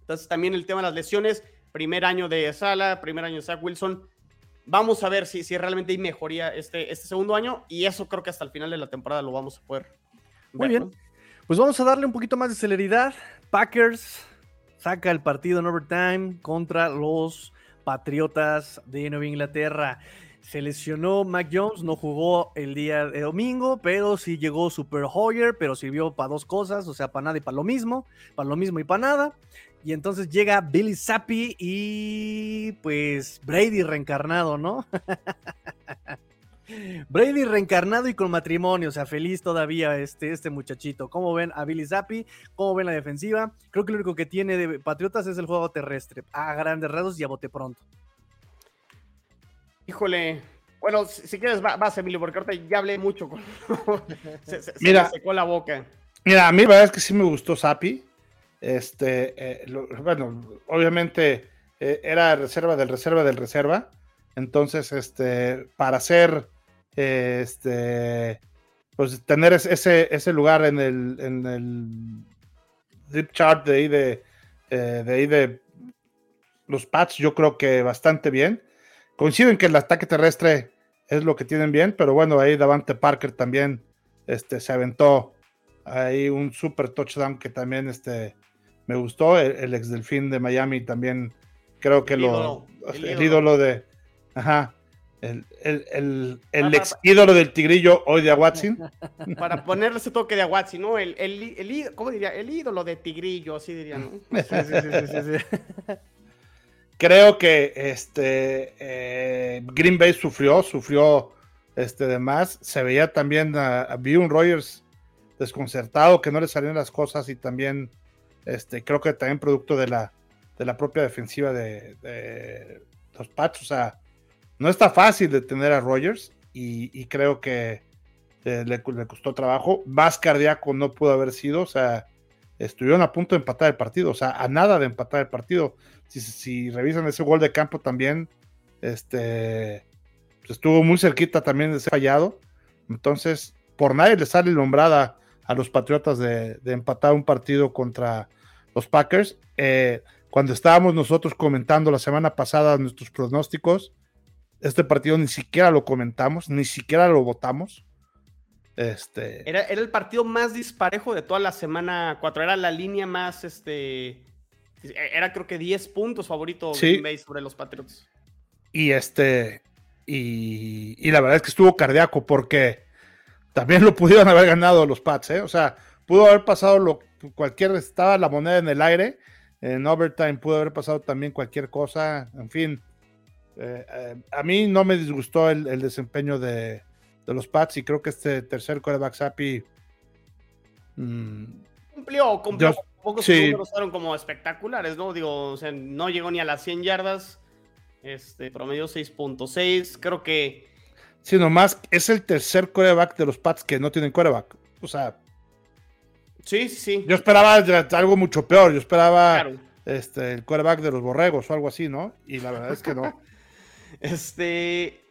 entonces también el tema de las lesiones, primer año de Sala, primer año de Zach Wilson Vamos a ver si, si realmente hay mejoría este, este segundo año y eso creo que hasta el final de la temporada lo vamos a poder ver. Muy bien. Pues vamos a darle un poquito más de celeridad. Packers saca el partido en overtime contra los Patriotas de Nueva Inglaterra. Se lesionó Mac Jones, no jugó el día de domingo, pero sí llegó Super Hoyer, pero sirvió para dos cosas, o sea, para nada y para lo mismo, para lo mismo y para nada. Y entonces llega Billy Zappi y pues Brady reencarnado, ¿no? Brady reencarnado y con matrimonio, o sea, feliz todavía este, este muchachito. ¿Cómo ven a Billy Zappi? ¿Cómo ven la defensiva? Creo que lo único que tiene de Patriotas es el juego terrestre, a grandes rasgos y a bote pronto. Híjole, bueno, si, quieres, vas, Emilio, porque ahorita ya hablé mucho con. se, mira, me secó la boca. Mira, a mí la verdad es que sí me gustó Zappi. Este, eh, bueno, obviamente eh, era reserva del reserva del reserva. Entonces, este, para hacer, este, pues tener ese, ese lugar en el, en el deep chart de ahí de, eh, de ahí de los Pats, yo creo que bastante bien. Coincido en que el ataque terrestre es lo que tienen bien, pero bueno, ahí Davante Parker también este, se aventó ahí un super touchdown que también este, me gustó. El, ex delfín de Miami también creo que lo. el, ídolo. de. Ajá. El, el, el ex ídolo del tigrillo hoy de Aguatzin. Para ponerle ese toque de Aguatzin, ¿no? El, el, ¿cómo diría? El ídolo de tigrillo, así diría, ¿no? Sí, sí, sí, Creo que este eh, Green Bay sufrió, sufrió este de más. Se veía también a, a un Rogers desconcertado, que no le salían las cosas y también este, creo que también producto de la, de la propia defensiva de, los Pats. O sea, no está fácil detener a Rogers y, creo que le, le, costó trabajo. Más cardíaco no pudo haber sido. O sea, estuvieron a punto de empatar el partido. O sea, a nada de empatar el partido. Si, si revisan ese gol de campo también, este, pues estuvo muy cerquita también de ser fallado. Entonces, por nadie le sale nombrada a los Patriotas de, empatar un partido contra los Packers. Eh, cuando estábamos nosotros comentando la semana pasada nuestros pronósticos, este partido ni siquiera lo comentamos, ni siquiera lo votamos. Este... Era, el partido más disparejo de toda la semana 4, era la línea más, este, era creo que 10 puntos favorito sobre los Patriots. Y este, y, y, la verdad es que estuvo cardíaco porque también lo pudieron haber ganado los Pats, ¿eh? O sea, pudo haber pasado lo cualquier, estaba la moneda en el aire, en overtime pudo haber pasado también cualquier cosa, en fin. Eh, eh, a mí no me disgustó el, desempeño de, los Pats y creo que este tercer quarterback Sapi mm, cumplió, cumplió. Pocos sí. números fueron como espectaculares, ¿no? Digo, o sea, no llegó ni a las 100 yardas, este, promedio 6.6, creo que Sí, nomás es el tercer coreback de los Pats que no tienen coreback. O sea. Sí, sí, Yo esperaba algo mucho peor. Yo esperaba este, el coreback de los borregos o algo así, ¿no? Y la verdad es que no. este.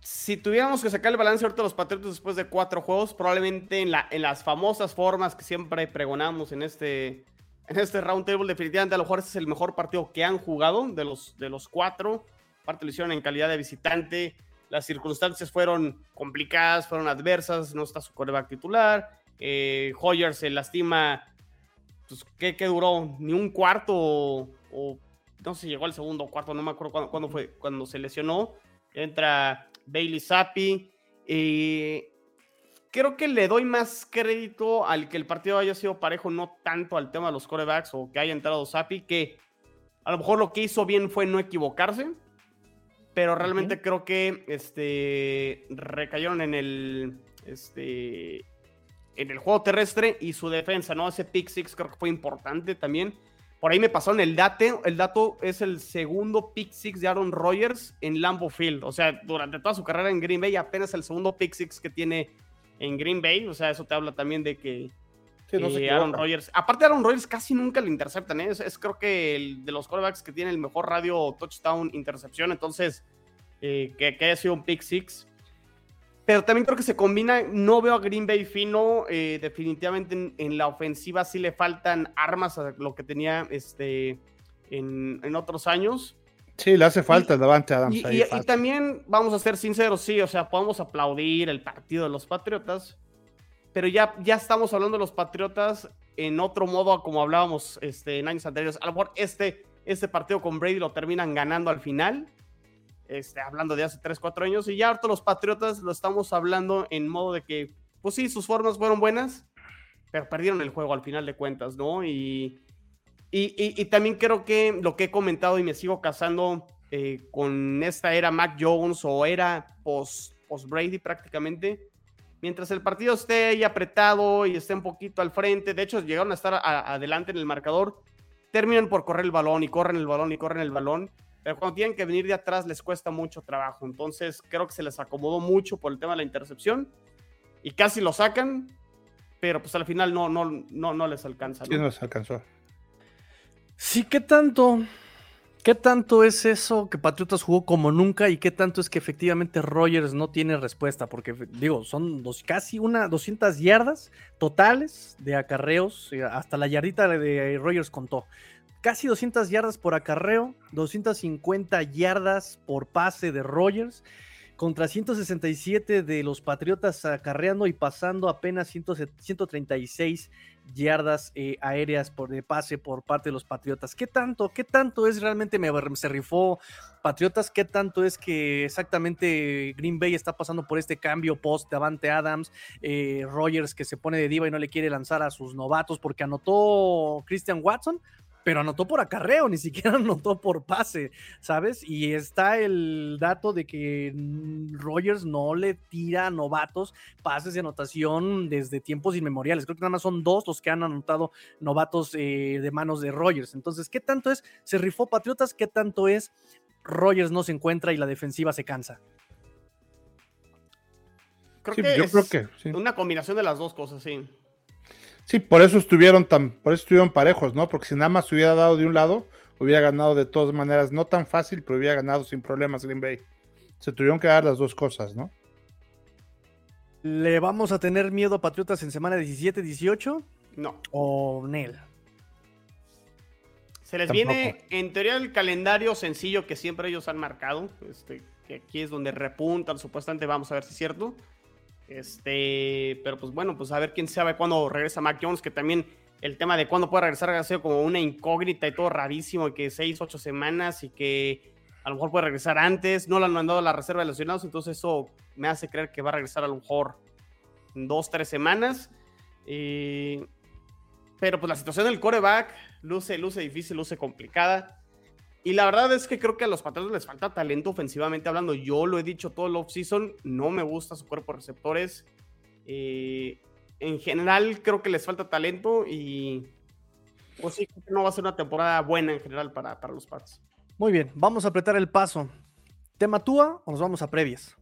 Si tuviéramos que sacar el balance ahorita de los Patriotas después de cuatro juegos, probablemente en, la, en las famosas formas que siempre pregonamos en este, en este roundtable, definitivamente a lo mejor este es el mejor partido que han jugado de los, de los cuatro. Aparte lo hicieron en calidad de visitante las circunstancias fueron complicadas, fueron adversas, no está su coreback titular, eh, Hoyer se lastima, pues, ¿qué, duró? Ni un cuarto o, no sé, llegó al segundo cuarto, no me acuerdo cuándo, fue, cuando se lesionó, entra Bailey Zappi. Eh, creo que le doy más crédito al que el partido haya sido parejo, no tanto al tema de los corebacks o que haya entrado Zappi, que a lo mejor lo que hizo bien fue no equivocarse, pero realmente creo que este, recayeron en el, este, en el juego terrestre y su defensa, ¿no? Ese pick six creo que fue importante también. Por ahí me pasaron el dato. El dato es el segundo pick six de Aaron Rodgers en Lambeau Field. O sea, durante toda su carrera en Green Bay, apenas el segundo pick six que tiene en Green Bay. O sea, eso te habla también de que Aaron Rodgers. Aparte, Aaron Rodgers casi nunca le interceptan. ¿eh? Es, creo que el de los quarterbacks que tiene el mejor radio touchdown intercepción. Entonces, eh, que, que haya sido un pick six pero también creo que se combina. No veo a Green Bay fino. Eh, definitivamente en, la ofensiva sí le faltan armas a lo que tenía este, en, otros años. Sí, le hace falta el Davante Adams. Y, y, también, vamos a ser sinceros, sí, o sea, podemos aplaudir el partido de los Patriotas, pero ya, ya estamos hablando de los Patriotas en otro modo, como hablábamos este, en años anteriores. A lo mejor este, este partido con Brady lo terminan ganando al final este, hablando de hace 3, 4 años, y ya harto los Patriotas lo estamos hablando en modo de que, pues sí, sus formas fueron buenas, pero perdieron el juego al final de cuentas, ¿no? Y, y, también creo que lo que he comentado y me sigo casando eh, con esta era Mac Jones o era post, post Brady prácticamente, mientras el partido esté ahí apretado y esté un poquito al frente, de hecho llegaron a estar adelante en el marcador, terminan por correr el balón y corren el balón y corren el balón pero cuando tienen que venir de atrás les cuesta mucho trabajo. Entonces creo que se les acomodó mucho por el tema de la intercepción y casi lo sacan, pero pues al final no, no, no, no les alcanza. ¿no? Sí, no les alcanzó. Sí, ¿qué tanto? ¿Qué tanto es eso que Patriotas jugó como nunca y qué tanto es que efectivamente Rogers no tiene respuesta? Porque digo, son dos, casi una 200 yardas totales de acarreos, eh, hasta la yardita de Rogers contó casi 200 yardas por acarreo, 250 yardas por pase de Rogers, contra 167 de los Patriotas acarreando y pasando apenas 136 yardas eh, aéreas por de pase por parte de los Patriotas. ¿Qué tanto, qué tanto es realmente me, se rifó Patriotas? ¿Qué tanto es que exactamente Green Bay está pasando por este cambio post Davante Adams, eh, Rogers que se pone de diva y no le quiere lanzar a sus novatos porque anotó Christian Watson? Pero anotó por acarreo, ni siquiera anotó por pase, ¿sabes? Y está el dato de que Rogers no le tira a novatos pases de anotación desde tiempos inmemoriales. Creo que nada más son dos los que han anotado novatos eh, de manos de Rogers. Entonces, ¿qué tanto es? ¿Se rifó Patriotas? ¿Qué tanto es? Rogers no se encuentra y la defensiva se cansa. Creo que yo creo que sí. una combinación de las dos cosas, sí. Sí, por eso estuvieron tan, por eso estuvieron parejos, ¿no? Porque si nada más hubiera dado de un lado, hubiera ganado de todas maneras, no tan fácil, pero hubiera ganado sin problemas Green Bay. Se tuvieron que dar las dos cosas, ¿no? ¿Le vamos a tener miedo a Patriotas en semana 17-18? No. ¿O Nel? Se les viene, en teoría, el calendario sencillo que siempre ellos han marcado. Este, que aquí es donde repuntan, supuestamente, vamos a ver si es cierto. Este, pero pues bueno, pues a ver quién sabe cuándo regresa Mac Jones, que también el tema de cuándo puede regresar ha sido como una incógnita y todo rarísimo, que seis, ocho semanas y que a lo mejor puede regresar antes. No lo han mandado a la reserva de lesionados, entonces eso me hace creer que va a regresar a lo mejor en dos, tres semanas. pero pues la situación del coreback luce, luce difícil, luce complicada. Y la verdad es que creo que a los Patriotas les falta talento ofensivamente hablando. Yo lo he dicho todo el offseason, no me gusta su cuerpo de receptores. Eh, en general creo que les falta talento y pues sí, no va a ser una temporada buena en general para, para los Pats. Muy bien, vamos a apretar el paso. ¿Tema Tua o nos vamos a previas?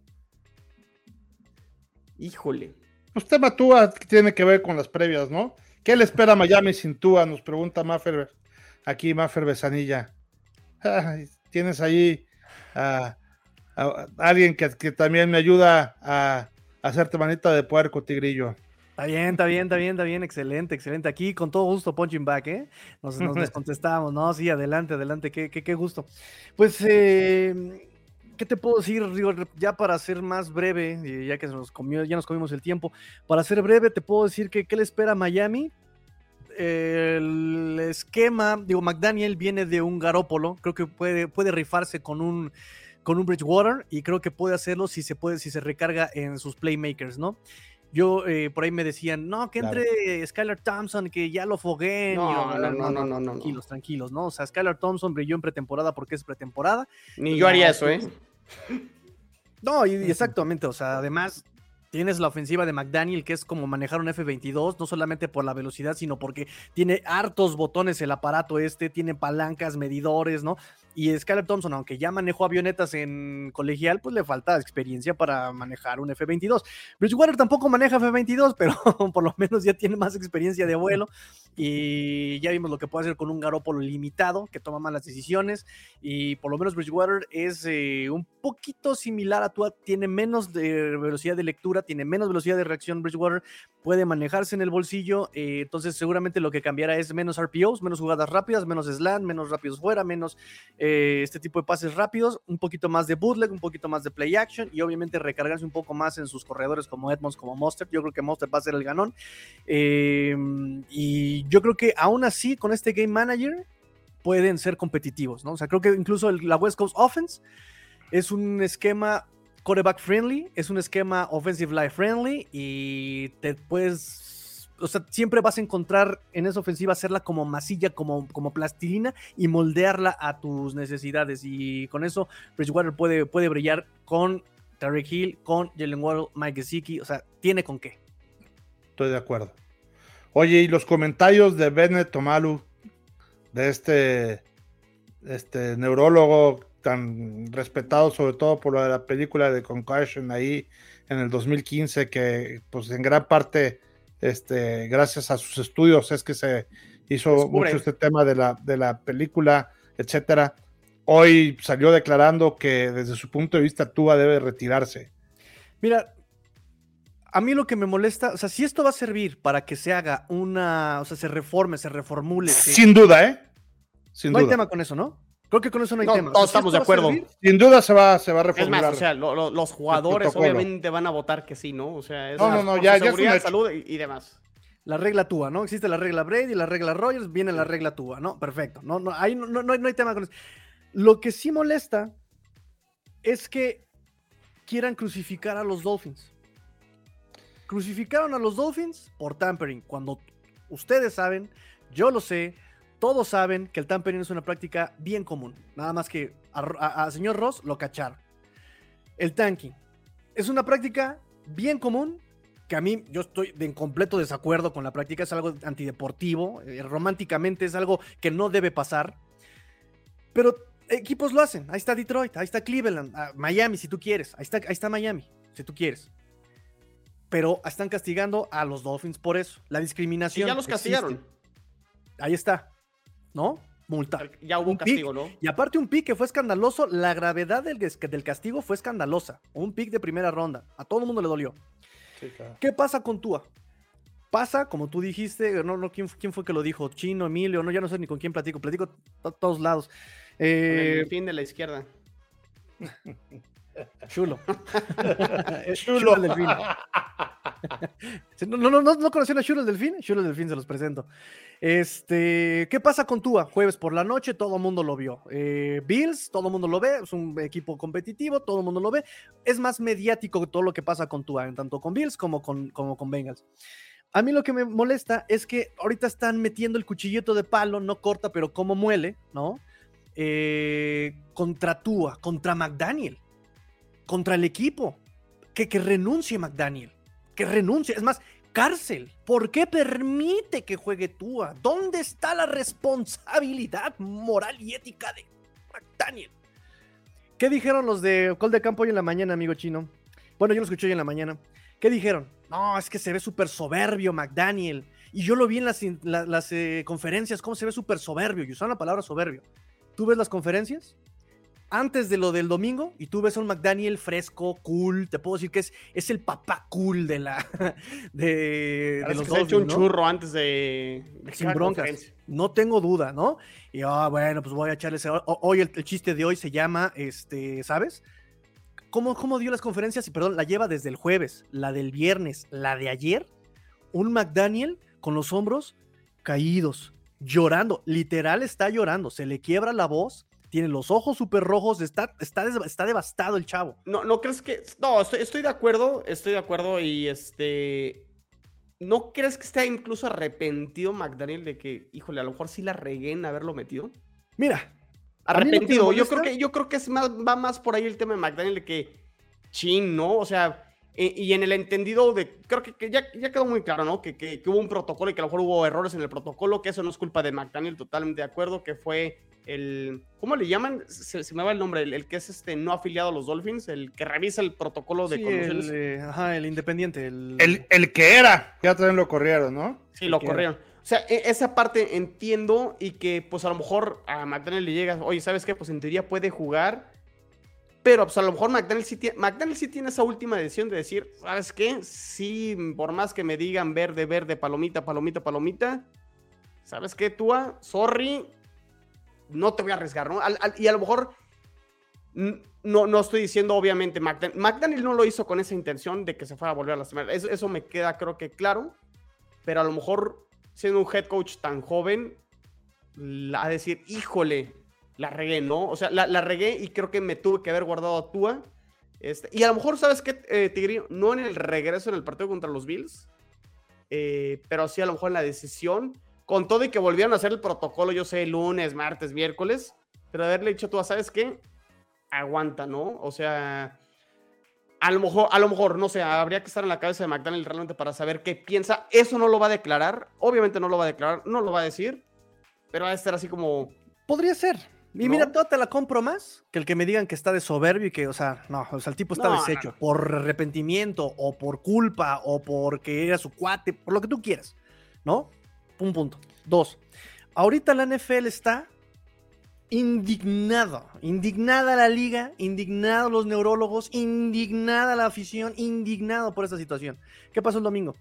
Híjole. Pues tema Tua tiene que ver con las previas, ¿no? ¿Qué le espera a Miami sin Tua? Nos pregunta Maffer, aquí Maffer Besanilla. tienes ahí a, alguien que, también me ayuda a, hacerte manita de puerco, tigrillo. Está bien, está bien, está bien, está bien, excelente, excelente. Aquí con todo gusto, punching back, ¿eh? Nos, nos contestamos, ¿no? Sí, adelante, adelante, qué, qué, gusto. Pues, eh, ¿qué te puedo decir, Ya para ser más breve, ya que nos comió, ya nos comimos el tiempo, para ser breve, te puedo decir que qué le espera a Miami el esquema, digo, McDaniel viene de un Garópolo, creo que puede, puede rifarse con un, con un Bridgewater y creo que puede hacerlo si se puede, si se recarga en sus playmakers, ¿no? Yo eh, por ahí me decían, no, que entre Skylar Thompson, que ya lo fogueen. No, no, no, no, no, Tranquilos, tranquilos, ¿no? O sea, Skylar Thompson brilló en pretemporada porque es pretemporada. Ni yo haría eso, ¿eh? No, y, exactamente, o sea, además Tienes la ofensiva de McDaniel, que es como manejar un F-22, no solamente por la velocidad, sino porque tiene hartos botones el aparato este, tiene palancas, medidores, ¿no? Y Skyler Thompson, aunque ya manejó avionetas en colegial, pues le falta experiencia para manejar un F-22. Bridgewater tampoco maneja F-22, pero por lo menos ya tiene más experiencia de vuelo. Y ya vimos lo que puede hacer con un Garópolo limitado, que toma malas decisiones. Y por lo menos Bridgewater es eh, un poquito similar a Tua, tiene menos velocidad de lectura, tiene menos velocidad de reacción. Bridgewater puede manejarse en el bolsillo. Eh, entonces, seguramente lo que cambiará es menos RPOs, menos jugadas rápidas, menos slant, menos rápidos fuera, menos. Este tipo de pases rápidos, un poquito más de bootleg, un poquito más de play action y obviamente recargarse un poco más en sus corredores como Edmonds, como Monster. Yo creo que Monster va a ser el ganón. Em, y yo creo que aún así, con este Game Manager, pueden ser competitivos, ¿no? O sea, creo que incluso la West Coast Offense es un esquema quarterback friendly, es un esquema offensive line friendly y te puedes o sea, siempre vas a encontrar en esa ofensiva hacerla como masilla, como, como plastilina y moldearla a tus necesidades. Y con eso, Bridgewater puede, puede brillar con Tarek Hill, con Jalen Waddle, Mike Gesicki. O sea, tiene con qué. Estoy de acuerdo. Oye, y los comentarios de Bennett Tomalu, de este, este neurólogo tan respetado, sobre todo por la película de Concussion ahí en el 2015, que pues en gran parte este, gracias a sus estudios es que se hizo mucho este tema de la, de la película, etcétera. Hoy salió declarando que desde su punto de vista Tua debe retirarse. Mira, a mí lo que me molesta, o sea, si esto va a servir para que se haga una, o sea, se reforme, se reformule. Sin duda, ¿eh? Sin no hay tema con eso, ¿no? Creo que con eso no hay tema. Todos estamos de acuerdo. Sin duda se va, se va a reformular. Es o sea, los jugadores obviamente van a votar que sí, ¿no? O sea, es no, no, no, ya, seguridad, salud y, demás. La regla TUA, ¿no? Existe la regla Brady, la regla Rogers, viene la regla TUA, ¿no? Perfecto. No, no, ahí no, no, no, hay, tema con eso. Lo que sí molesta es que quieran crucificar a los Dolphins. Crucificaron a los Dolphins por tampering, cuando ustedes saben, yo lo sé, todos saben que el tampering es una práctica bien común. Nada más que a, señor Ross lo cacharon. El tanking es una práctica bien común que a mí yo estoy en completo desacuerdo con la práctica, es algo antideportivo, eh, románticamente es algo que no debe pasar, pero equipos lo hacen, ahí está Detroit, ahí está Cleveland, ah, Miami si tú quieres, ahí está, ahí está Miami si tú quieres, pero están castigando a los Dolphins por eso, la discriminación. ya los castigaron. Ahí está. ¿No? Multa. Ya hubo un castigo, ¿no? Y aparte un pick que fue escandaloso, la gravedad del, del castigo fue escandalosa. Un pick de primera ronda. A todo el mundo le dolió. ¿Qué pasa con Tua? Pasa, como tú dijiste, no, no, ¿quién, quién fue que lo dijo? Chino, Emilio, no, ya no sé ni con quién platico, platico a todos lados. el eh, fin de la izquierda. Chulo. Chulo. el delfín. no, no, no, no conocían a Chulo el delfín. Chulo el delfín se los presento. Este, ¿qué pasa con Tua? Jueves por la noche, todo el mundo lo vio. Eh, Bills, todo el mundo lo ve, es un equipo competitivo, todo el mundo lo ve. Es más mediático todo lo que pasa con Tua, tanto con Bills como con, como con Bengals. A mí lo que me molesta es que ahorita están metiendo el cuchillito de palo, no corta, pero como muele, ¿no? Eh, contra Tua, contra McDaniel, contra el equipo. Que, que renuncie McDaniel, que renuncie. Es más, cárcel. ¿Por qué permite que juegue Tua? ¿Dónde está la responsabilidad moral y ética de McDaniel? ¿Qué dijeron los de Col de Campo hoy en la mañana, amigo chino? Bueno, yo lo escuché hoy en la mañana. ¿Qué dijeron? No, es que se ve súper soberbio McDaniel. Y yo lo vi en las, eh, conferencias, cómo se ve súper soberbio. Y usaron la palabra soberbio. ¿Tú ves las conferencias? Antes de lo del domingo y tú ves a un McDaniel fresco, cool, te puedo decir que es, es el papá cool de la de, de los hecho un churro antes de, sin broncas. No tengo duda, ¿no? Y ah, bueno, pues voy a echarle ese hoy el, chiste de hoy se llama este, ¿sabes? ¿Cómo, ¿Cómo dio las conferencias? Y perdón, la lleva desde el jueves, la del viernes, la de ayer, un McDaniel con los hombros caídos, llorando, literal está llorando, se le quiebra la voz tiene los ojos súper rojos, está, está, está devastado el chavo. No, no crees que. No, estoy, estoy de acuerdo, estoy de acuerdo y este. ¿No crees que esté incluso arrepentido McDaniel de que, híjole, a lo mejor sí la regué en haberlo metido? Mira. Arrepentido. Yo creo que, yo creo que es más, va más por ahí el tema de McDaniel de que, chin, ¿no? O sea, e, y en el entendido de, creo que, ya, ya, quedó muy claro, ¿no? Que, que, hubo un protocolo y que a lo mejor hubo errores en el protocolo, que eso no es culpa de McDaniel, totalmente de acuerdo, que fue el, ¿cómo le llaman? Se, me va el nombre, el, que es este no afiliado a los Dolphins, el que revisa el protocolo de sí, el, eh, ajá, el independiente. El... el, que era, ya también lo corrieron, ¿no? Sí, lo corrieron. O sea, e, esa parte entiendo y que pues a lo mejor a McDaniel le llega, oye, ¿sabes qué? Pues en teoría puede jugar, pero pues a lo mejor McDaniel sí, tiene, McDaniel esa última decisión de decir, ¿sabes qué? Sí, por más que me digan verde, verde, palomita, palomita, palomita, ¿sabes qué, Tua? Sorry, no te voy a arriesgar, ¿no? y a lo mejor, no, no estoy diciendo, obviamente, McDaniel, no lo hizo con esa intención de que se fuera a volver a lastimar. Eso, eso me queda, creo que claro. Pero a lo mejor, siendo un head coach tan joven, a decir, híjole, la regué, ¿no? O sea, la, regué y creo que me tuve que haber guardado a Tua. Este, y a lo mejor, ¿sabes qué, eh? No en el regreso en el partido contra los Bills, eh, pero sí a lo mejor en la decisión con todo y que volvieron a hacer el protocolo, yo sé, lunes, martes, miércoles, pero haberle dicho tú, ¿sabes qué? Aguanta, ¿no? O sea, a lo mejor, a lo mejor, no sé, habría que estar en la cabeza de McDaniel realmente para saber qué piensa. Eso no lo va a declarar, obviamente no lo va a declarar, no lo va a decir, pero va a estar así como... Podría ser. Y mira, toda te la compro más que el que me digan que está de soberbio y que, o sea, no, o sea, el tipo está deshecho por arrepentimiento o por culpa o porque era su cuate, por lo que tú quieras, ¿no? Un punto. Dos. Ahorita la NFL está indignado, indignada la liga, indignado los neurólogos, indignada la afición, indignado por esta situación. ¿Qué pasó el domingo?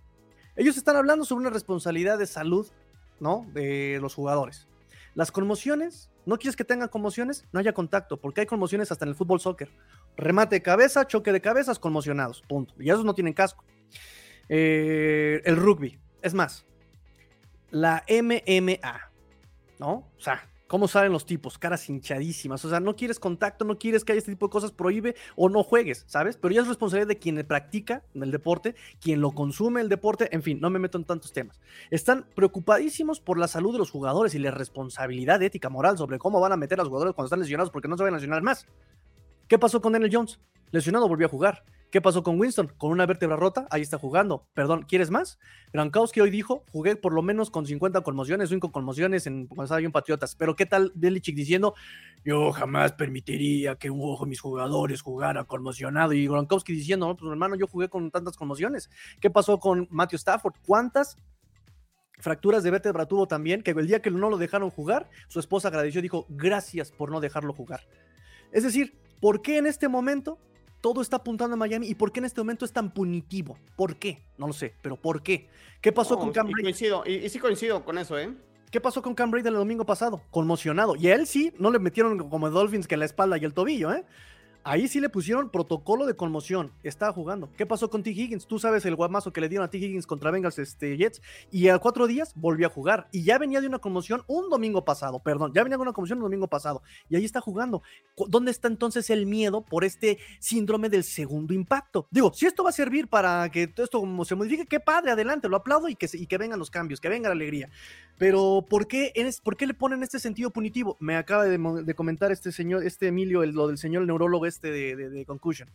Ellos están hablando sobre una responsabilidad de salud, ¿no? De los jugadores. Las conmociones, no quieres que tengan conmociones, no haya contacto, porque hay conmociones hasta en el fútbol soccer. Remate de cabeza, choque de cabezas, conmocionados, punto. Y esos no tienen casco. Eh, el rugby, es más, la MMA, ¿no? O sea, ¿cómo salen los tipos? Caras hinchadísimas. O sea, no quieres contacto, no quieres que haya este tipo de cosas, prohíbe o no juegues, ¿sabes? Pero ya es responsabilidad de quien practica el deporte, quien lo consume el deporte, en fin, no me meto en tantos temas. Están preocupadísimos por la salud de los jugadores y la responsabilidad ética, moral sobre cómo van a meter a los jugadores cuando están lesionados porque no se van a lesionar más. ¿Qué pasó con Daniel Jones? Lesionado volvió a jugar. ¿Qué pasó con Winston? Con una vértebra rota, ahí está jugando. Perdón, ¿quieres más? Gronkowski hoy dijo, jugué por lo menos con 50 conmociones, 5 conmociones en, estaba yo en Patriotas. Pero ¿qué tal Belichick diciendo, yo jamás permitiría que un ojo de mis jugadores jugara conmocionado? Y Gronkowski diciendo, no, pues hermano, yo jugué con tantas conmociones. ¿Qué pasó con Matthew Stafford? ¿Cuántas fracturas de vértebra tuvo también? Que el día que no lo dejaron jugar, su esposa agradeció y dijo, gracias por no dejarlo jugar. Es decir, ¿por qué en este momento todo está apuntando a Miami y por qué en este momento es tan punitivo. ¿Por qué? No lo sé, pero ¿por qué? ¿Qué pasó con Cam Brady? Coincido, y, sí coincido con eso, ¿eh? ¿Qué pasó con Cam Brady el domingo pasado? Conmocionado. Y a él sí, no le metieron como Dolphins que la espalda y el tobillo, ¿eh? Ahí sí le pusieron protocolo de conmoción. Estaba jugando. ¿Qué pasó con T. Higgins? Tú sabes el guamazo que le dieron a T. Higgins contra Bengals este, Jets. Y a cuatro días volvió a jugar. Y ya venía de una conmoción un domingo pasado. Perdón, ya venía de una conmoción un domingo pasado. Y ahí está jugando. ¿Dónde está entonces el miedo por este síndrome del segundo impacto? Digo, si esto va a servir para que todo esto se modifique, qué padre, adelante, lo aplaudo y que, y que vengan los cambios, que venga la alegría. Pero ¿por qué, ¿por qué le ponen este sentido punitivo? Me acaba de, comentar este señor, este Emilio, lo del señor neurólogo este de, de, Concussion.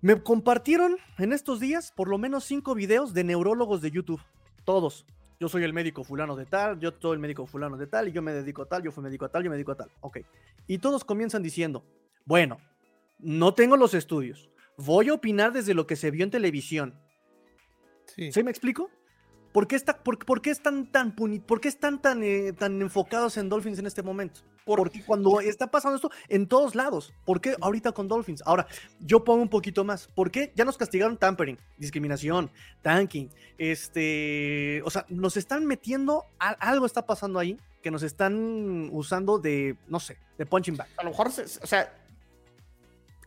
Me compartieron en estos días por lo menos cinco videos de neurólogos de YouTube. Todos. Yo soy el médico fulano de tal, yo soy el médico fulano de tal, y yo me dedico a tal, yo fui médico a tal, yo me dedico a tal. Ok. Y todos comienzan diciendo, bueno, no tengo los estudios. Voy a opinar desde lo que se vio en televisión. Sí. ¿Sí me explico? ¿Por qué, está, por, qué están tan por qué están tan, eh, tan enfocados en Dolphins en este momento? Porque cuando está pasando esto en todos lados, ¿por qué ahorita con Dolphins? Ahora, yo pongo un poquito más. ¿Por qué ya nos castigaron tampering, discriminación, tanking? Este, o sea, nos están metiendo, algo está pasando ahí que nos están usando de, no sé, de punching back. A lo mejor, o sea,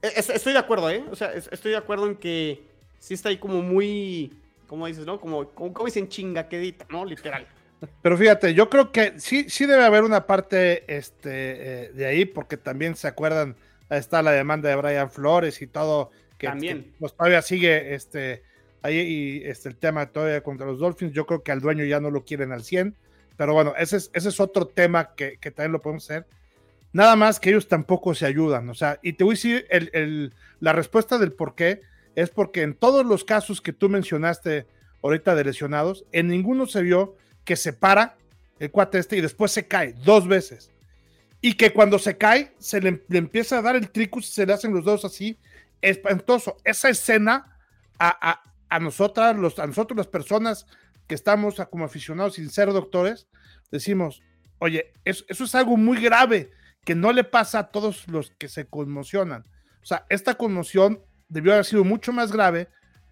e, estoy de acuerdo, ¿eh? O sea, estoy de acuerdo en que sí está ahí como muy como dices, ¿no? Como, como, dicen chingaquedita, ¿no? Literal. Pero fíjate, yo creo que sí, sí debe haber una parte este, eh, de ahí, porque también se acuerdan, está la demanda de Brian Flores y todo, que, también. pues, todavía sigue este, ahí y este, el tema todavía contra los Dolphins. Yo creo que al dueño ya no lo quieren al 100, pero bueno, ese es, ese es otro tema que, que también lo podemos hacer. Nada más que ellos tampoco se ayudan, o sea, y te voy a decir el, el, la respuesta del por qué es porque en todos los casos que tú mencionaste ahorita de lesionados, en ninguno se vio que se para el cuate este y después se cae dos veces. Y que cuando se cae, se le, empieza a dar el tricus y se le hacen los dedos así. Espantoso. Esa escena a, a, a nosotras, los, a nosotros las personas que estamos como aficionados sin ser doctores, decimos, oye, eso, eso es algo muy grave que no le pasa a todos los que se conmocionan. O sea, esta conmoción debió haber sido mucho más grave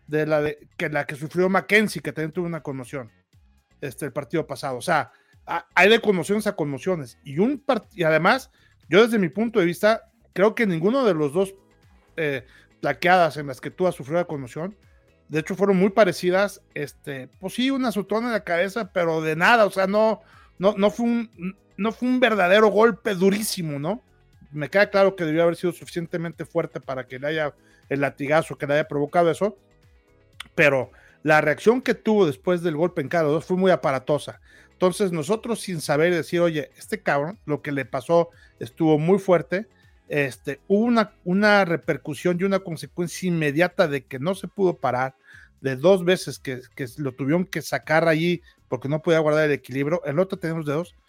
de la de, que la que sufrió Mackenzie, que también tuvo una conmoción este, el partido pasado. O sea, hay de conmociones a conmociones. Y, un y además, yo desde mi punto de vista, creo que ninguno de los dos eh, plaqueadas en las que tú has sufrido la conmoción, de hecho fueron muy parecidas. Este, pues sí, una azotón en la cabeza, pero de nada, o sea, no, no, no, fue un, no fue un verdadero golpe durísimo, ¿no? Me queda claro que debió haber sido suficientemente fuerte para que le haya el latigazo que le haya provocado eso, pero la reacción que tuvo después del golpe en cada dos fue muy aparatosa. Entonces nosotros sin saber decir, oye, este cabrón, lo que le pasó estuvo muy fuerte, este, hubo una, una repercusión y una consecuencia inmediata de que no se pudo parar, de dos veces que, que lo tuvieron que sacar allí porque no podía guardar el equilibrio, el otro tenemos dedos, y,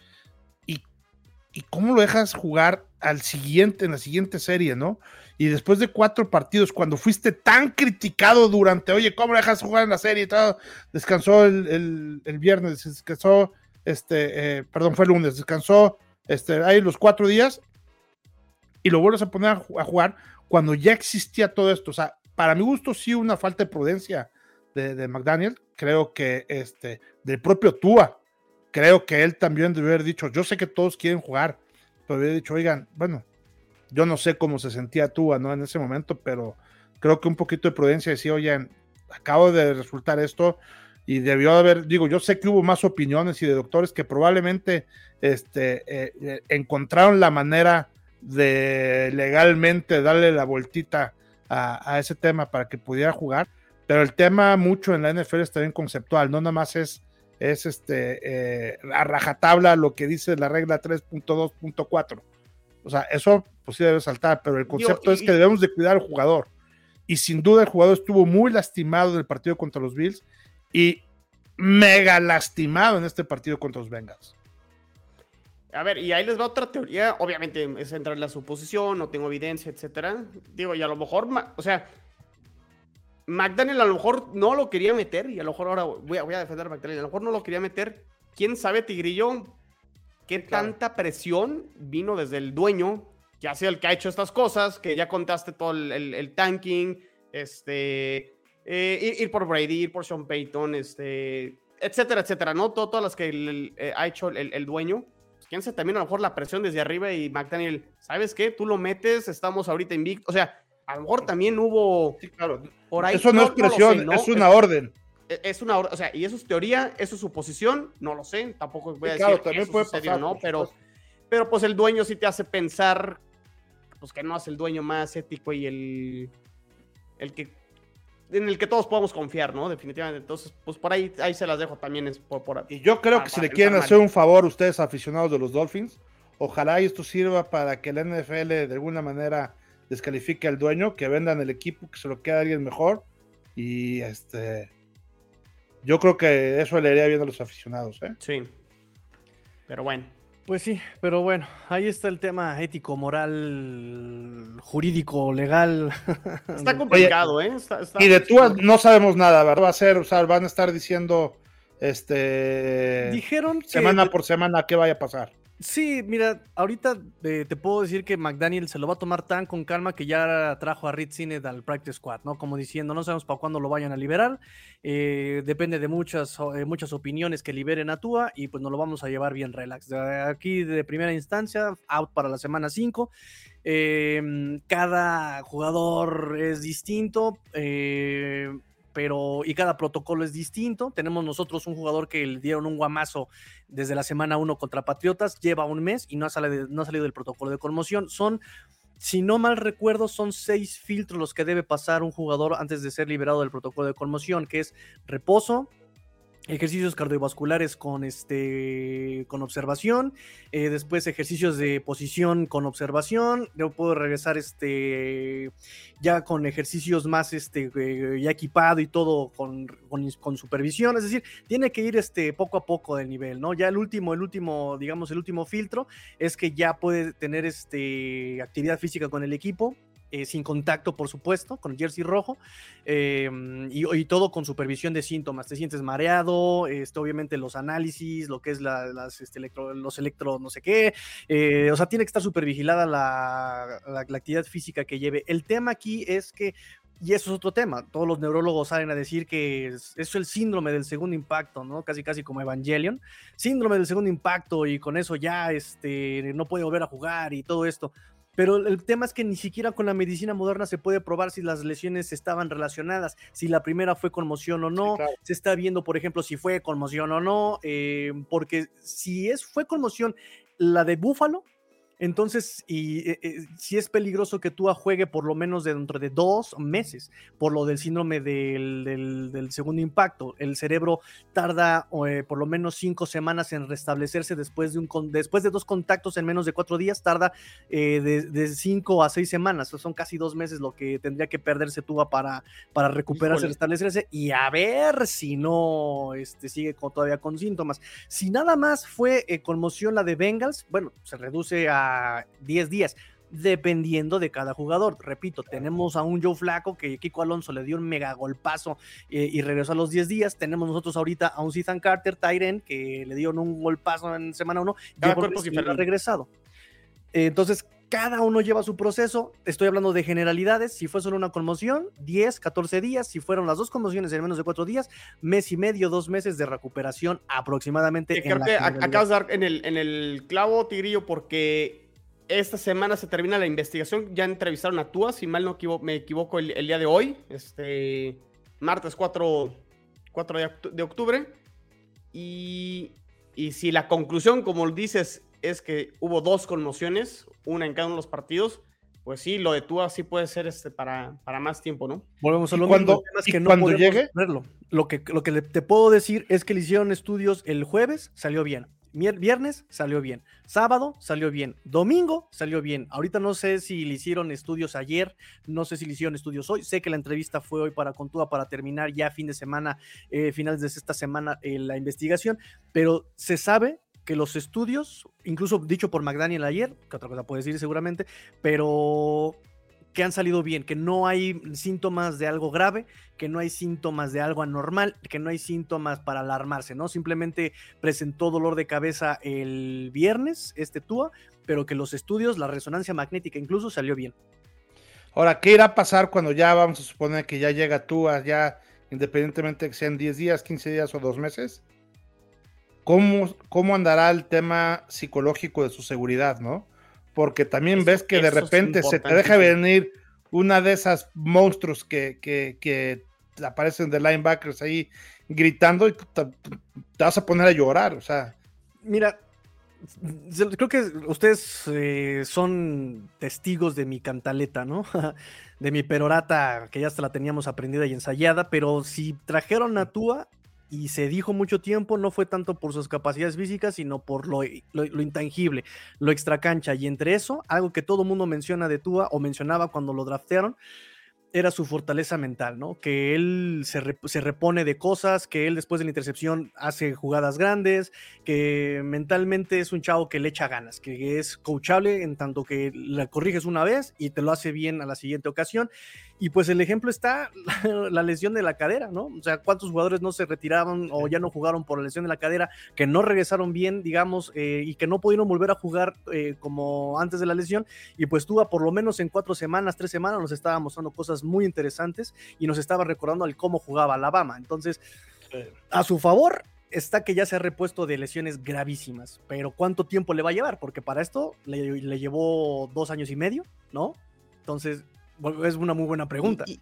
y cómo lo dejas jugar al siguiente, en la siguiente serie, ¿no? y después de cuatro partidos, cuando fuiste tan criticado durante, oye, ¿cómo dejas jugar en la serie todo? Descansó el, el, el viernes, descansó, este, eh, perdón, fue el lunes, descansó este, ahí los cuatro días y lo vuelves a poner a, a, jugar cuando ya existía todo esto. O sea, para mi gusto, sí, una falta de prudencia de, de McDaniel. Creo que este, del propio Tua, creo que él también debe haber dicho, yo sé que todos quieren jugar, pero había dicho, oigan, bueno, yo no sé cómo se sentía Tua, ¿no? En ese momento, pero creo que un poquito de prudencia decía, oye, acabo de resultar esto y debió haber, digo, yo sé que hubo más opiniones y de doctores que probablemente este, eh, eh, encontraron la manera de legalmente darle la vueltita a, a, ese tema para que pudiera jugar, pero el tema mucho en la NFL está bien conceptual, no nada más es, es este, eh, a rajatabla lo que dice la regla 3.2.4. O sea, eso pues sí debe saltar, pero el concepto Yo, y, es que debemos de cuidar al jugador. Y sin duda el jugador estuvo muy lastimado en el partido contra los Bills y mega lastimado en este partido contra los Bengals. A ver, y ahí les va otra teoría. Obviamente es entrar en la suposición, no tengo evidencia, etcétera. Digo, y a lo mejor, o sea, McDaniel a lo mejor no lo quería meter, y a lo mejor ahora voy a, voy a defender a McDaniel, a lo mejor no lo quería meter. Quién sabe, Tigrillo, qué claro. tanta presión vino desde el dueño que ha sido el que ha hecho estas cosas, que ya contaste todo el, el, el tanking, este, eh, ir, ir, por Brady, ir por Sean Payton, este, etcétera, etcétera, ¿no? Todo, todas las que el, eh, ha hecho el, dueño. Pues, ¿Quién se también a lo mejor la presión desde arriba y McDaniel, ¿sabes qué? Tú lo metes, estamos ahorita invictos. O sea, a lo mejor también hubo sí, claro. por ahí. Eso no, no es presión, no sé, ¿no? es una orden. Es una orden, o sea, y eso es teoría, eso es suposición, no lo sé, tampoco voy a sí, decir también puede sucedió, pasar, ¿no? Pero, pero pues el dueño sí te hace pensar pues que no es el dueño más ético y el, el que en el que todos podemos confiar, ¿no? Definitivamente. Entonces, pues por ahí, ahí se las dejo también. Es por, por y yo creo que si le quieren hacer un favor ustedes aficionados de los Dolphins, ojalá esto sirva para que la NFL de alguna manera descalifique al dueño, que vendan el equipo, que se lo quede a alguien mejor. Y este, yo creo que eso le haría bien a los aficionados, ¿eh? Sí. Pero bueno, pues sí, pero bueno, ahí está el tema ético, moral, jurídico, legal. Está complicado, Oye, ¿eh? Está, está y de tú no sabemos nada, ¿verdad? Va a ser, o sea, van a estar diciendo, este... Dijeron Semana que... por semana qué vaya a pasar. Sí, mira, ahorita eh, te puedo decir que McDaniel se lo va a tomar tan con calma que ya trajo a Reed Sinet al Practice Squad, ¿no? Como diciendo, no sabemos para cuándo lo vayan a liberar, eh, depende de muchas, eh, muchas opiniones que liberen a Tua y pues nos lo vamos a llevar bien relax. Aquí de primera instancia, out para la semana 5. Eh, cada jugador es distinto. Eh, pero y cada protocolo es distinto. Tenemos nosotros un jugador que le dieron un guamazo desde la semana 1 contra Patriotas, lleva un mes y no ha, salido, no ha salido del protocolo de conmoción. Son si no mal recuerdo, son seis filtros los que debe pasar un jugador antes de ser liberado del protocolo de conmoción, que es reposo, ejercicios cardiovasculares con este con observación eh, después ejercicios de posición con observación yo puedo regresar este ya con ejercicios más este eh, ya equipado y todo con, con, supervisión es decir tiene que ir este poco a poco del nivel no ya el último el último digamos el último filtro es que ya puede tener este actividad física con el equipo eh, sin contacto, por supuesto, con jersey rojo, em, y, todo con supervisión de síntomas. Te sientes mareado, este, obviamente los análisis, lo que es las, este, electro, los electros, no sé qué, eh, o sea, tiene que estar supervigilada la, la, la actividad física que lleve. El tema aquí es que y eso es otro tema. Todos los neurólogos salen a decir que es, es, el síndrome del segundo impacto, ¿no? Casi casi como Evangelion. Síndrome del segundo impacto y con eso ya este, no puede volver a jugar y todo esto. Pero el tema es que ni siquiera con la medicina moderna se puede probar si las lesiones estaban relacionadas, si la primera fue conmoción o no. Se está viendo, por ejemplo, si fue conmoción o no, eh, porque si es, fue conmoción la de Búfalo, entonces, y eh, eh, si es peligroso que tú juegue por lo menos dentro de dos meses, por lo del síndrome del, segundo impacto. El cerebro tarda eh, por lo menos cinco semanas en restablecerse después de, un, después de dos contactos en menos de cuatro días, tarda de, cinco a seis semanas. son casi dos meses lo que tendría que perderse tú para, para recuperarse, restablecerse y a ver si no este, sigue todavía con síntomas. Si nada más fue conmoción la de Bengals, bueno, se reduce a 10 días, dependiendo de cada jugador. Repito, tenemos a un Joe Flaco que Kiko Alonso le dio un mega golpazo eh, y regresó a los 10 días. Tenemos nosotros ahorita a un Ethan Carter, Tyren, que le dio un golpazo en semana 1 y ha regresado. entonces, cada uno lleva su proceso. Estoy hablando de generalidades. Si fue solo una conmoción, 10, 14 días. Si fueron las dos conmociones en menos de 4 días, mes y medio, dos meses de recuperación aproximadamente. creo que acabas de dar en el, en el clavo, Tigrillo, porque esta semana se termina la investigación. Ya entrevistaron a Tua, si mal no me equivoco, el, día de hoy, este martes 4, 4 de, octubre. Y, y si la conclusión, como dices, es que hubo dos conmociones, una en cada uno de los partidos, pues sí, lo de Tua sí puede ser este para, para más tiempo, ¿no? Volvemos a lo cuando, que no cuando llegue. Verlo. Lo que, lo que te puedo decir es que le hicieron estudios el jueves, salió bien. Viernes salió bien, sábado salió bien, domingo salió bien. Ahorita no sé si le hicieron estudios ayer, no sé si le hicieron estudios hoy. Sé que la entrevista fue hoy para Contúa para terminar ya fin de semana, eh, finales de esta semana, eh, la investigación, pero se sabe que los estudios, incluso dicho por McDaniel ayer, que otra cosa puede decir seguramente, pero que han salido bien, que no hay síntomas de algo grave, que no hay síntomas de algo anormal, que no hay síntomas para alarmarse, ¿no? Simplemente presentó dolor de cabeza el viernes, este TUA, pero que los estudios, la resonancia magnética incluso salió bien. Ahora, ¿qué irá a pasar cuando ya vamos a suponer que ya llega TUA, ya independientemente que sean 10 días, 15 días o 2 meses? ¿Cómo, ¿Cómo andará el tema psicológico de su seguridad, no? Porque también ves que de repente se te deja venir una de esas monstruos que, que, aparecen de linebackers ahí gritando y te, vas a poner a llorar, o sea. Mira, creo que ustedes eh, son testigos de mi cantaleta, ¿no? de mi perorata, que ya hasta la teníamos aprendida y ensayada, pero si trajeron a Tua, y se dijo mucho tiempo, no fue tanto por sus capacidades físicas, sino por lo, lo, intangible, lo extracancha. Y entre eso, algo que todo mundo menciona de Tua o mencionaba cuando lo draftearon, era su fortaleza mental, ¿no? Que él se, repone de cosas, que él después de la intercepción hace jugadas grandes, que mentalmente es un chavo que le echa ganas, que es coachable en tanto que la corriges una vez y te lo hace bien a la siguiente ocasión. Y pues el ejemplo está la lesión de la cadera, ¿no? O sea, ¿cuántos jugadores no se retiraron o ya no jugaron por la lesión de la cadera, que no regresaron bien, digamos, eh, y que no pudieron volver a jugar eh, como antes de la lesión? Y pues tú, por lo menos en cuatro semanas, tres semanas, nos estaba mostrando cosas muy interesantes y nos estaba recordando al cómo jugaba Alabama. Entonces, a su favor, está que ya se ha repuesto de lesiones gravísimas, pero ¿cuánto tiempo le va a llevar? Porque para esto le, le, llevó dos años y medio, ¿no? Entonces, es una muy buena pregunta. Y,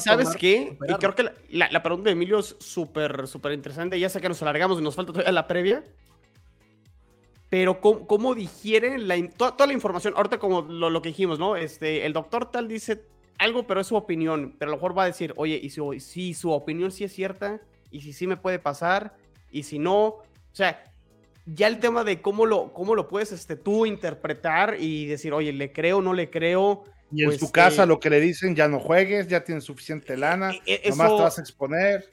sabes qué? Y creo que la, pregunta de Emilio es súper, súper interesante. Ya sé que nos alargamos y nos falta todavía la previa. Pero cómo, cómo digiere la, toda, la información. Ahorita como lo, que dijimos, ¿no? Este, el doctor tal dice algo, pero es su opinión. Pero a lo mejor va a decir, oye, y si, su opinión sí es cierta, y si sí me puede pasar, y si no. O sea, ya el tema de cómo lo, cómo lo puedes este, tú interpretar y decir, oye, le creo, no le creo. Y en pues, su casa eh, lo que le dicen, ya no juegues, ya tienes suficiente lana, e, e, nomás te vas a exponer.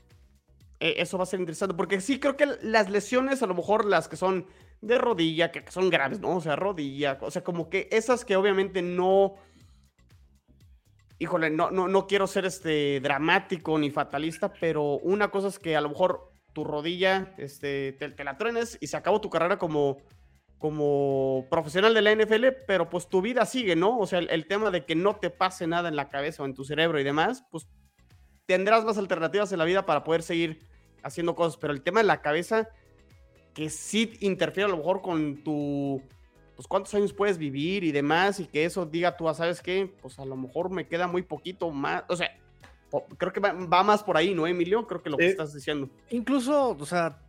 Eso va a ser interesante, porque sí creo que las lesiones, a lo mejor las que son de rodilla, que, son graves, ¿no? O sea, rodilla, o sea, como que esas que obviamente no. Híjole, no, no, no quiero ser este dramático ni fatalista, pero una cosa es que a lo mejor tu rodilla, este, te, la truenes y se acabó tu carrera como, como profesional de la NFL, pero pues tu vida sigue, ¿no? O sea, el, tema de que no te pase nada en la cabeza o en tu cerebro y demás, pues tendrás más alternativas en la vida para poder seguir haciendo cosas, pero el tema de la cabeza, que sí interfiere a lo mejor con tu, pues cuántos años puedes vivir y demás, y que eso diga tú, ah, ¿sabes qué? Pues a lo mejor me queda muy poquito más, o sea, creo que va, más por ahí, ¿no, Emilio? Creo que lo que eh, estás diciendo. Incluso, o sea,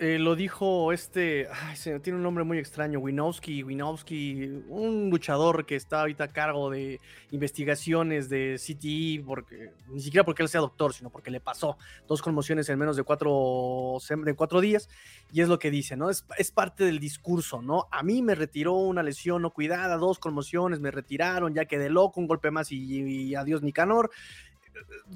eh, lo dijo este, ay, se, tiene un nombre muy extraño, Winowski, Winowski, un luchador que está ahorita a cargo de investigaciones de CTE, porque, ni siquiera porque él sea doctor, sino porque le pasó dos conmociones en menos de cuatro, de cuatro días, y es lo que dice, ¿no? Es, es parte del discurso, ¿no? A mí me retiró una lesión no cuidada, dos conmociones, me retiraron, ya quedé loco, un golpe más y, y adiós Nicanor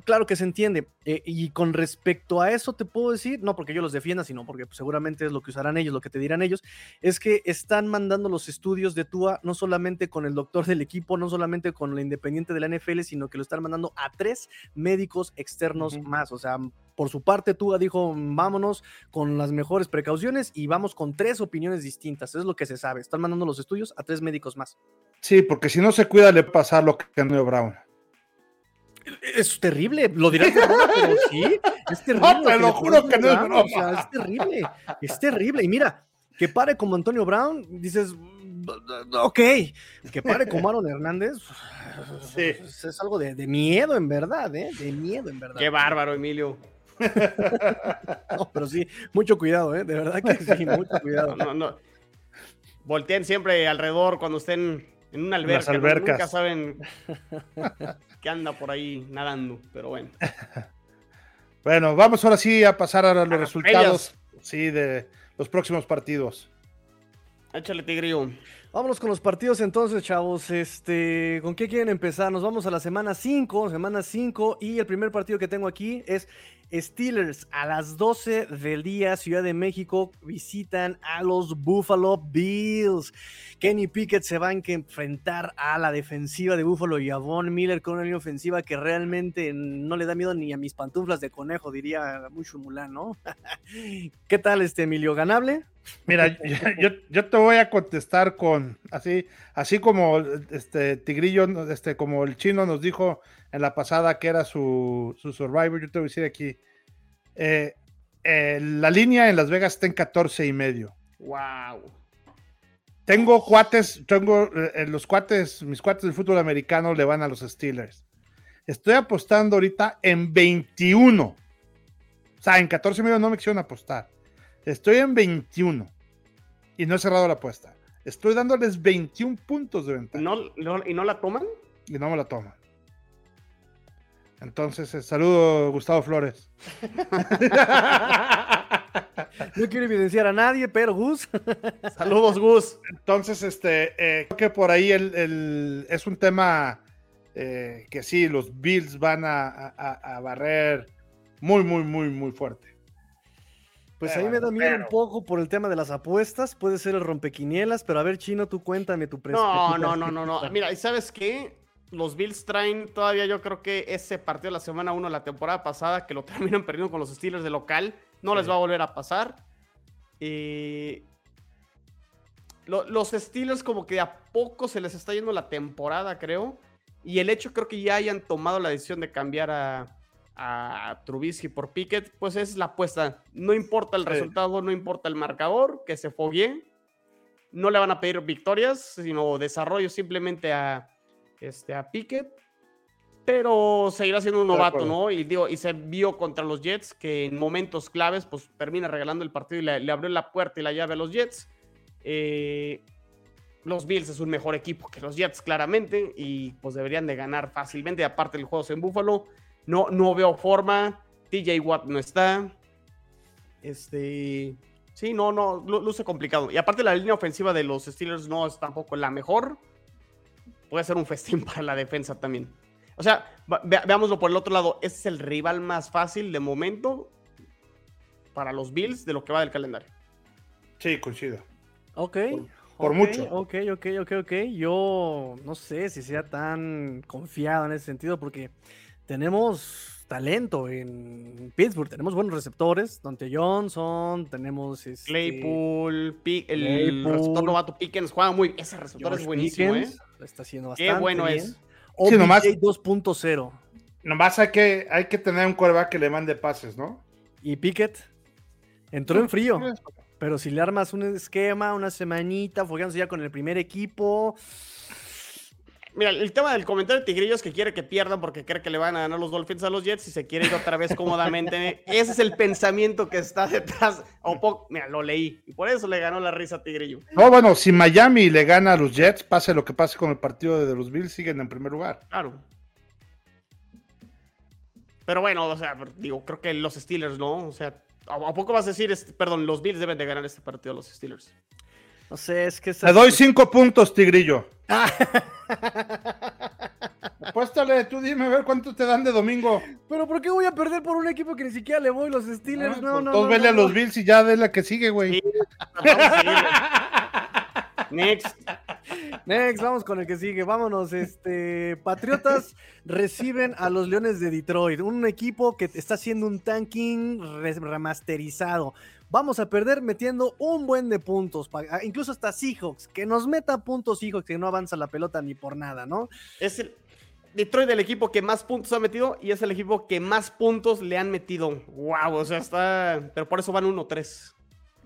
claro que se entiende. Eh, y con respecto a eso te puedo decir, no porque yo los defienda, sino porque pues, seguramente es lo que usarán ellos, lo que te dirán ellos, es que están mandando los estudios de TUA no solamente con el doctor del equipo, no solamente con la independiente de la NFL, sino que lo están mandando a tres médicos externos más. O sea, por su parte, TUA dijo, vámonos con las mejores precauciones y vamos con tres opiniones distintas. Es lo que se sabe. Están mandando los estudios a tres médicos más. Sí, porque si no se cuida, le pasa lo que a Brown. Es terrible, lo dirás de broma, pero sí, es terrible. No, te lo juro que no es broma. es terrible, es terrible. Y mira, que pare como Antonio Brown, dices, ok, que pare como Aaron Hernández, sí. es algo de, miedo en verdad, ¿eh? De miedo en verdad. Qué bárbaro, Emilio. no, pero sí, mucho cuidado, ¿eh? De verdad que sí, mucho cuidado. No, no. Volteen siempre alrededor cuando estén en una alberca. Nunca saben que anda por ahí nadando, pero bueno. bueno, vamos ahora sí a pasar a los resultados sí, de los próximos partidos. Échale, Tigrillo. Vámonos con los partidos entonces, chavos. Este, ¿con qué quieren empezar? Nos vamos a la semana 5, semana 5 y el primer partido que tengo aquí es Steelers a las 12 del día, Ciudad de México, visitan a los Buffalo Bills. Kenny Pickett se va a enfrentar a la defensiva de Buffalo y a Von Miller con una línea ofensiva que realmente no le da miedo ni a mis pantuflas de conejo, diría mucho Mulán, ¿no? ¿Qué tal este Emilio? ¿Ganable? Mira, yo, te voy a contestar con así, así como este Tigrillo, este, como el chino nos dijo en la pasada que era su, su Survivor, yo te voy a decir aquí. Eh, eh, la línea en Las Vegas está en 14 y medio. Wow. Tengo cuates, tengo eh, los cuates, mis cuates del fútbol americano le van a los Steelers. Estoy apostando ahorita en 21. O sea, en 14 y medio no me quisieron apostar. Estoy en 21 y no he cerrado la apuesta. Estoy dándoles 21 puntos de ventaja. ¿Y no la toman? Y no me la toman. Entonces, eh, saludo Gustavo Flores. no quiero evidenciar a nadie, pero Gus. Saludos, Gus. Entonces, este, eh, creo que por ahí el, es un tema eh, que sí, los Bills van a, barrer muy, muy, muy, muy fuerte. Pues ahí me da miedo un poco por el tema de las apuestas. Puede ser el rompequinielas, pero a ver, Chino, tú cuéntame tu perspectiva. No, no, no, no, no. Mira, ¿y sabes qué? Los Bills traen todavía, yo creo que ese partido de la semana 1 la temporada pasada, que lo terminan perdiendo con los Steelers de local, no les va a volver a pasar. los Steelers como que a poco se les está yendo la temporada, creo. Y el hecho creo que ya hayan tomado la decisión de cambiar a, a Trubisky por Pickett, pues es la apuesta. No importa el resultado, no importa el marcador, que se fogue. No le van a pedir victorias, sino desarrollo simplemente a, este, a Pickett. pero seguirá siendo un novato. ¿no? Y digo, y se vio contra los Jets que en momentos claves, pues termina regalando el partido y le, le abrió la puerta y la llave a los Jets. Eh, los Bills es un mejor equipo que los Jets, claramente, y pues deberían de ganar fácilmente. Aparte, el juego es en Buffalo. No, no veo forma. TJ Watt no está. Este. Sí, no, no, lu- luce complicado. Y aparte, la línea ofensiva de los Steelers no es tampoco la mejor. Puede ser un festín para la defensa también. O sea, ve- veámoslo por el otro lado. Este es el rival más fácil de momento para los Bills de lo que va del calendario. Sí, coincido. Ok. por ok, mucho. Ok, ok, ok, ok. Yo no sé si sea tan confiado en ese sentido porque tenemos talento en Pittsburgh. Tenemos buenos receptores. Dante Johnson, tenemos este, Claypool, el Claypool. receptor novato Pickens juega muy Ese receptor George es buenísimo, Pickens, ¿eh? lo está haciendo Qué bastante bueno bien. es. Sí, nomás- OBJ 2.0. Nomás hay que, hay que tener un coreback que le mande pases, ¿no? Y Pickett entró en frío. Pues, Pero si le armas un esquema, una semanita, fogueándose ya con el primer equipo. Mira, el tema del comentario de Tigrillo es que quiere que pierdan porque cree que le van a ganar los Dolphins a los Jets y se quiere ir otra vez cómodamente. Ese es el pensamiento que está detrás. O po- Mira, lo leí y por eso le ganó la risa a Tigrillo. No, bueno, si Miami le gana a los Jets, pase lo que pase con el partido de los Bills, siguen en primer lugar. Claro. Pero bueno, o sea, digo, creo que los Steelers, ¿no? O sea, ¿a a poco vas a decir, este- perdón, los Bills deben de ganar este partido, los Steelers? No sé, es que. Te doy cinco puntos, Tigrillo. Apuéstale, tú dime a ver cuánto te dan de domingo. Pero ¿por qué voy a perder por un equipo que ni siquiera le voy los Steelers? Ah, no, pues no, todos no, vele no, a los. Bills y ya de la que sigue, güey. Sí. Next. Next, vamos con el que sigue. Vámonos. Este, Patriotas reciben a los Leones de Detroit, un equipo que está haciendo un tanking re- remasterizado. Vamos a perder metiendo un buen de puntos, ah, incluso hasta Seahawks, que nos meta puntos Seahawks, que no avanza la pelota ni por nada, ¿no? Es el Detroit el equipo que más puntos ha metido y es el equipo que más puntos le han metido. Wow, o sea, está. Pero por eso van 1-3.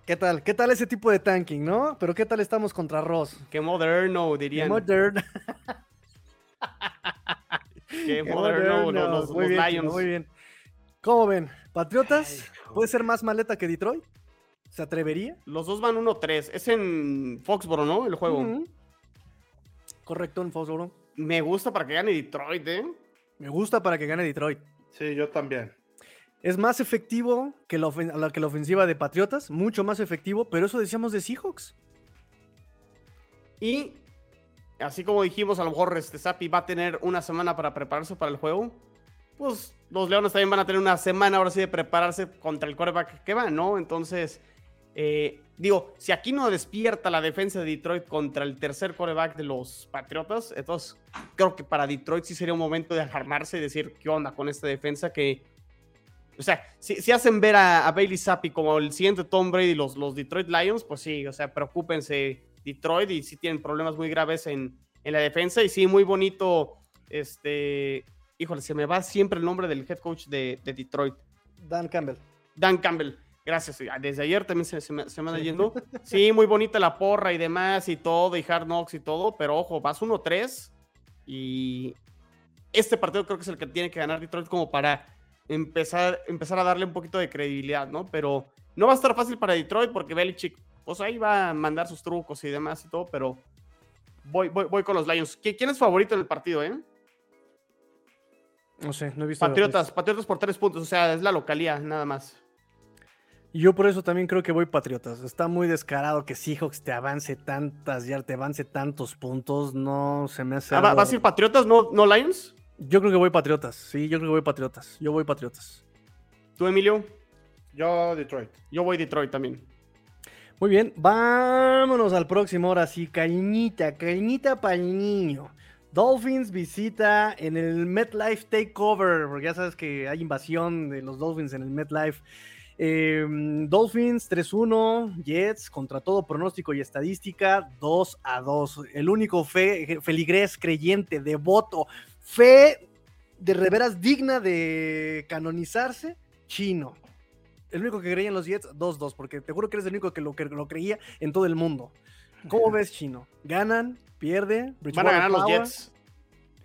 ¿Qué tal? ¿Qué tal ese tipo de tanking, no? Pero ¿qué tal estamos contra Ross? Qué moderno, dirían. Qué Qué moderno, moderno. los, los- muy los bien, Lions. Muy bien. ¿Cómo ven? ¿Patriotas puede ser más maleta que Detroit? ¿Se atrevería? Los dos van 1-3. Es en Foxboro, ¿no? El juego. Correcto, en Foxborough. Me gusta para que gane Detroit, ¿eh? Me gusta para que gane Detroit. Sí, yo también. Es más efectivo que la, ofen- la- que la ofensiva de Patriotas, mucho más efectivo, pero eso decíamos de Seahawks. Y así como dijimos, a lo mejor este Sapi va a tener una semana para prepararse para el juego. Pues los Leones también van a tener una semana ahora sí de prepararse contra el quarterback que va, ¿no? Entonces, eh, digo, si aquí no despierta la defensa de Detroit contra el tercer quarterback de los Patriotas, entonces creo que para Detroit sí sería un momento de alarmarse y decir qué onda con esta defensa que. O sea, si, si hacen ver a, a Bailey Zappi como el siguiente Tom Brady, los, los Detroit Lions, pues sí, o sea, preocúpense Detroit y sí tienen problemas muy graves en, en la defensa. Y sí, muy bonito, este, híjole, se me va siempre el nombre del head coach de, de Detroit, Dan Campbell. Dan Campbell. Gracias, desde ayer también se, se me, se me anda yendo. Sí, muy bonita la porra y demás y todo, y Hard Knocks y todo, pero ojo, vas 1-3 y este partido creo que es el que tiene que ganar Detroit como para empezar, empezar a darle un poquito de credibilidad, ¿no? Pero no va a estar fácil para Detroit porque Belichick, pues ahí va a mandar sus trucos y demás y todo, pero voy, voy, voy con los Lions. ¿Qui- ¿Quién es favorito en el partido, eh? No sé, no he visto. Patriotas, Patriotas por tres puntos, o sea, es la localía, nada más. Y yo por eso también creo que voy Patriotas. Está muy descarado que Seahawks te avance tantas ya te avance tantos puntos. No se me hace. Ah, ¿va- algo- ¿Vas a ir Patriotas, no, no Lions? Yo creo que voy Patriotas. Sí, yo creo que voy Patriotas. Yo voy Patriotas. ¿Tú, Emilio? Yo, Detroit. Yo voy Detroit también. Muy bien, vámonos al próximo. Ahora sí, cañita, cañita para el niño. Dolphins visita en el MetLife Takeover, porque ya sabes que hay invasión de los Dolphins en el MetLife. Eh, Dolphins 3-1, Jets contra todo pronóstico y estadística 2 a 2. El único fe, feligrés creyente, devoto, fe de reveras digna de canonizarse, chino. El único que creía en los Jets, 2-2, porque te juro que eres el único que lo, que lo creía en todo el mundo. ¿Cómo ves, chino? ¿Ganan? ¿Pierde? Van a ganar los? Jets.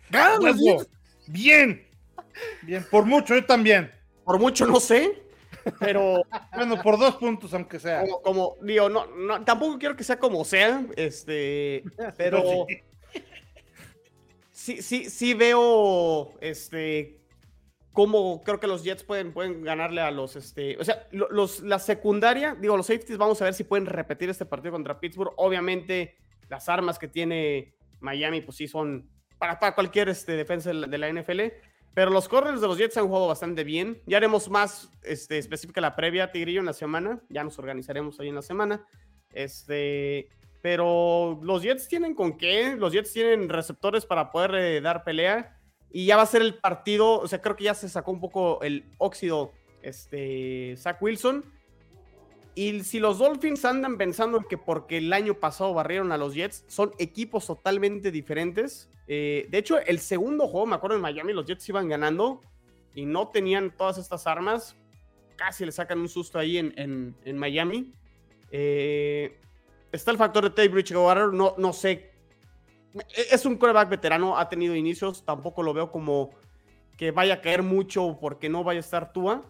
¡Ganan los. Jets! Bien. Bien, por mucho, yo también. Por mucho no sé, pero. bueno, por dos puntos, aunque sea. Como, digo, no, no, tampoco quiero que sea como sea, este, pero. Sí, sí, sí veo, este, cómo creo que los Jets pueden, pueden ganarle a los, este, o sea, los, la secundaria, digo, los safeties, vamos a ver si pueden repetir este partido contra Pittsburgh. Obviamente, las armas que tiene Miami, pues sí son para, para cualquier este, defensa de la NFL. Pero los corners de los Jets han jugado bastante bien. Ya haremos más este, específica la previa, Tigrillo, en la semana. Ya nos organizaremos ahí en la semana. Este, pero los Jets tienen con qué. Los Jets tienen receptores para poder eh, dar pelea. Y ya va a ser el partido. O sea, creo que ya se sacó un poco el óxido este, Zach Wilson. Y si los Dolphins andan pensando que porque el año pasado barrieron a los Jets, son equipos totalmente diferentes. Eh, de hecho, el segundo juego, me acuerdo en Miami, los Jets iban ganando y no tenían todas estas armas. Casi le sacan un susto ahí en, Miami. Eh, está el factor de Tate Bridgewater, no, no sé. E, es un quarterback veterano, ha tenido inicios, tampoco lo veo como que vaya a caer mucho porque no vaya a estar Tua.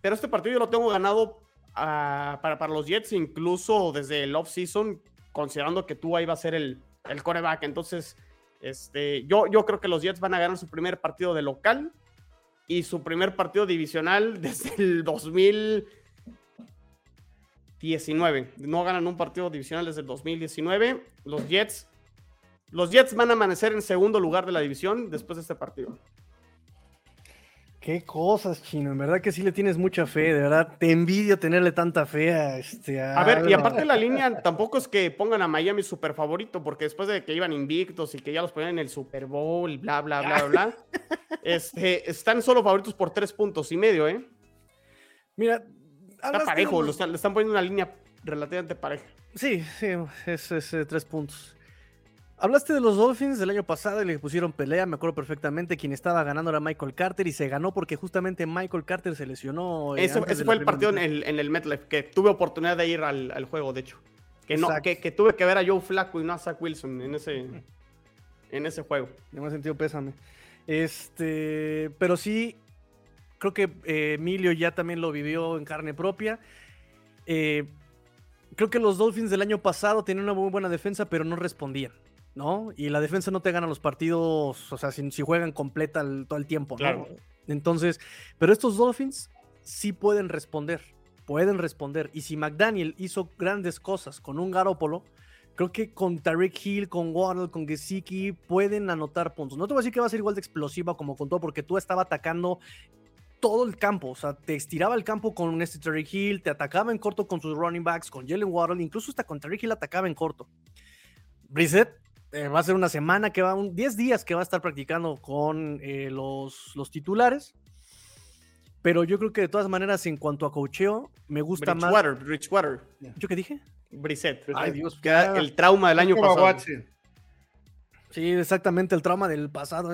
Pero este partido yo lo tengo ganado para, para, los Jets, incluso desde el off-season, considerando que Tua iba a ser el, el coreback. Entonces, este, yo, yo creo que los Jets van a ganar su primer partido de local y su primer partido divisional desde el 2019. No ganan un partido divisional desde el 2019. Los Jets, los Jets van a amanecer en segundo lugar de la división después de este partido. Qué cosas, Chino. En verdad que sí le tienes mucha fe. De verdad, te envidio tenerle tanta fe a este. A, ver, y aparte la línea tampoco es que pongan a Miami super favorito, porque después de que iban invictos y que ya los ponían en el Super Bowl bla, bla, bla, bla, este, están solo favoritos por tres puntos y medio, ¿eh? Mira, está parejo, le están poniendo una línea relativamente pareja. Sí, sí, es, es eh, tres puntos. Hablaste de los Dolphins del año pasado y le pusieron pelea, me acuerdo perfectamente. Quien estaba ganando era Michael Carter y se ganó porque justamente Michael Carter se lesionó. Eh, ese, fue el partido en el, en el MetLife, que tuve oportunidad de ir al, juego, de hecho. Que, no, que, tuve que ver a Joe Flacco y no a Zach Wilson en ese, en ese juego. En más sentido, pésame. Este, pero sí, creo que eh, Emilio ya también lo vivió en carne propia. Eh, creo que los Dolphins del año pasado tenían una muy buena defensa, pero no respondían. ¿No? Y la defensa no te gana los partidos, o sea, si, juegan completa todo el tiempo, ¿no? Entonces, pero estos Dolphins sí pueden responder, pueden responder. Y si McDaniel hizo grandes cosas con un Garópolo, creo que con Tarek Hill, con Waddle, con Gesicki pueden anotar puntos. No te voy a decir que va a ser igual de explosiva como con todo, porque tú estaba atacando todo el campo, o sea, te estiraba el campo con este Tarek Hill, te atacaba en corto con sus running backs, con Jalen Waddle, incluso hasta con Tarek Hill atacaba en corto. Brissett eh, va a ser una semana que va, un 10 días que va a estar practicando con eh, los, los titulares. Pero yo creo que de todas maneras, en cuanto a cocheo, me gusta más. Bridgewater. ¿Yo qué dije? Brissett. Ay, Dios. el trauma del año pasado. Sí, exactamente, el trauma del pasado.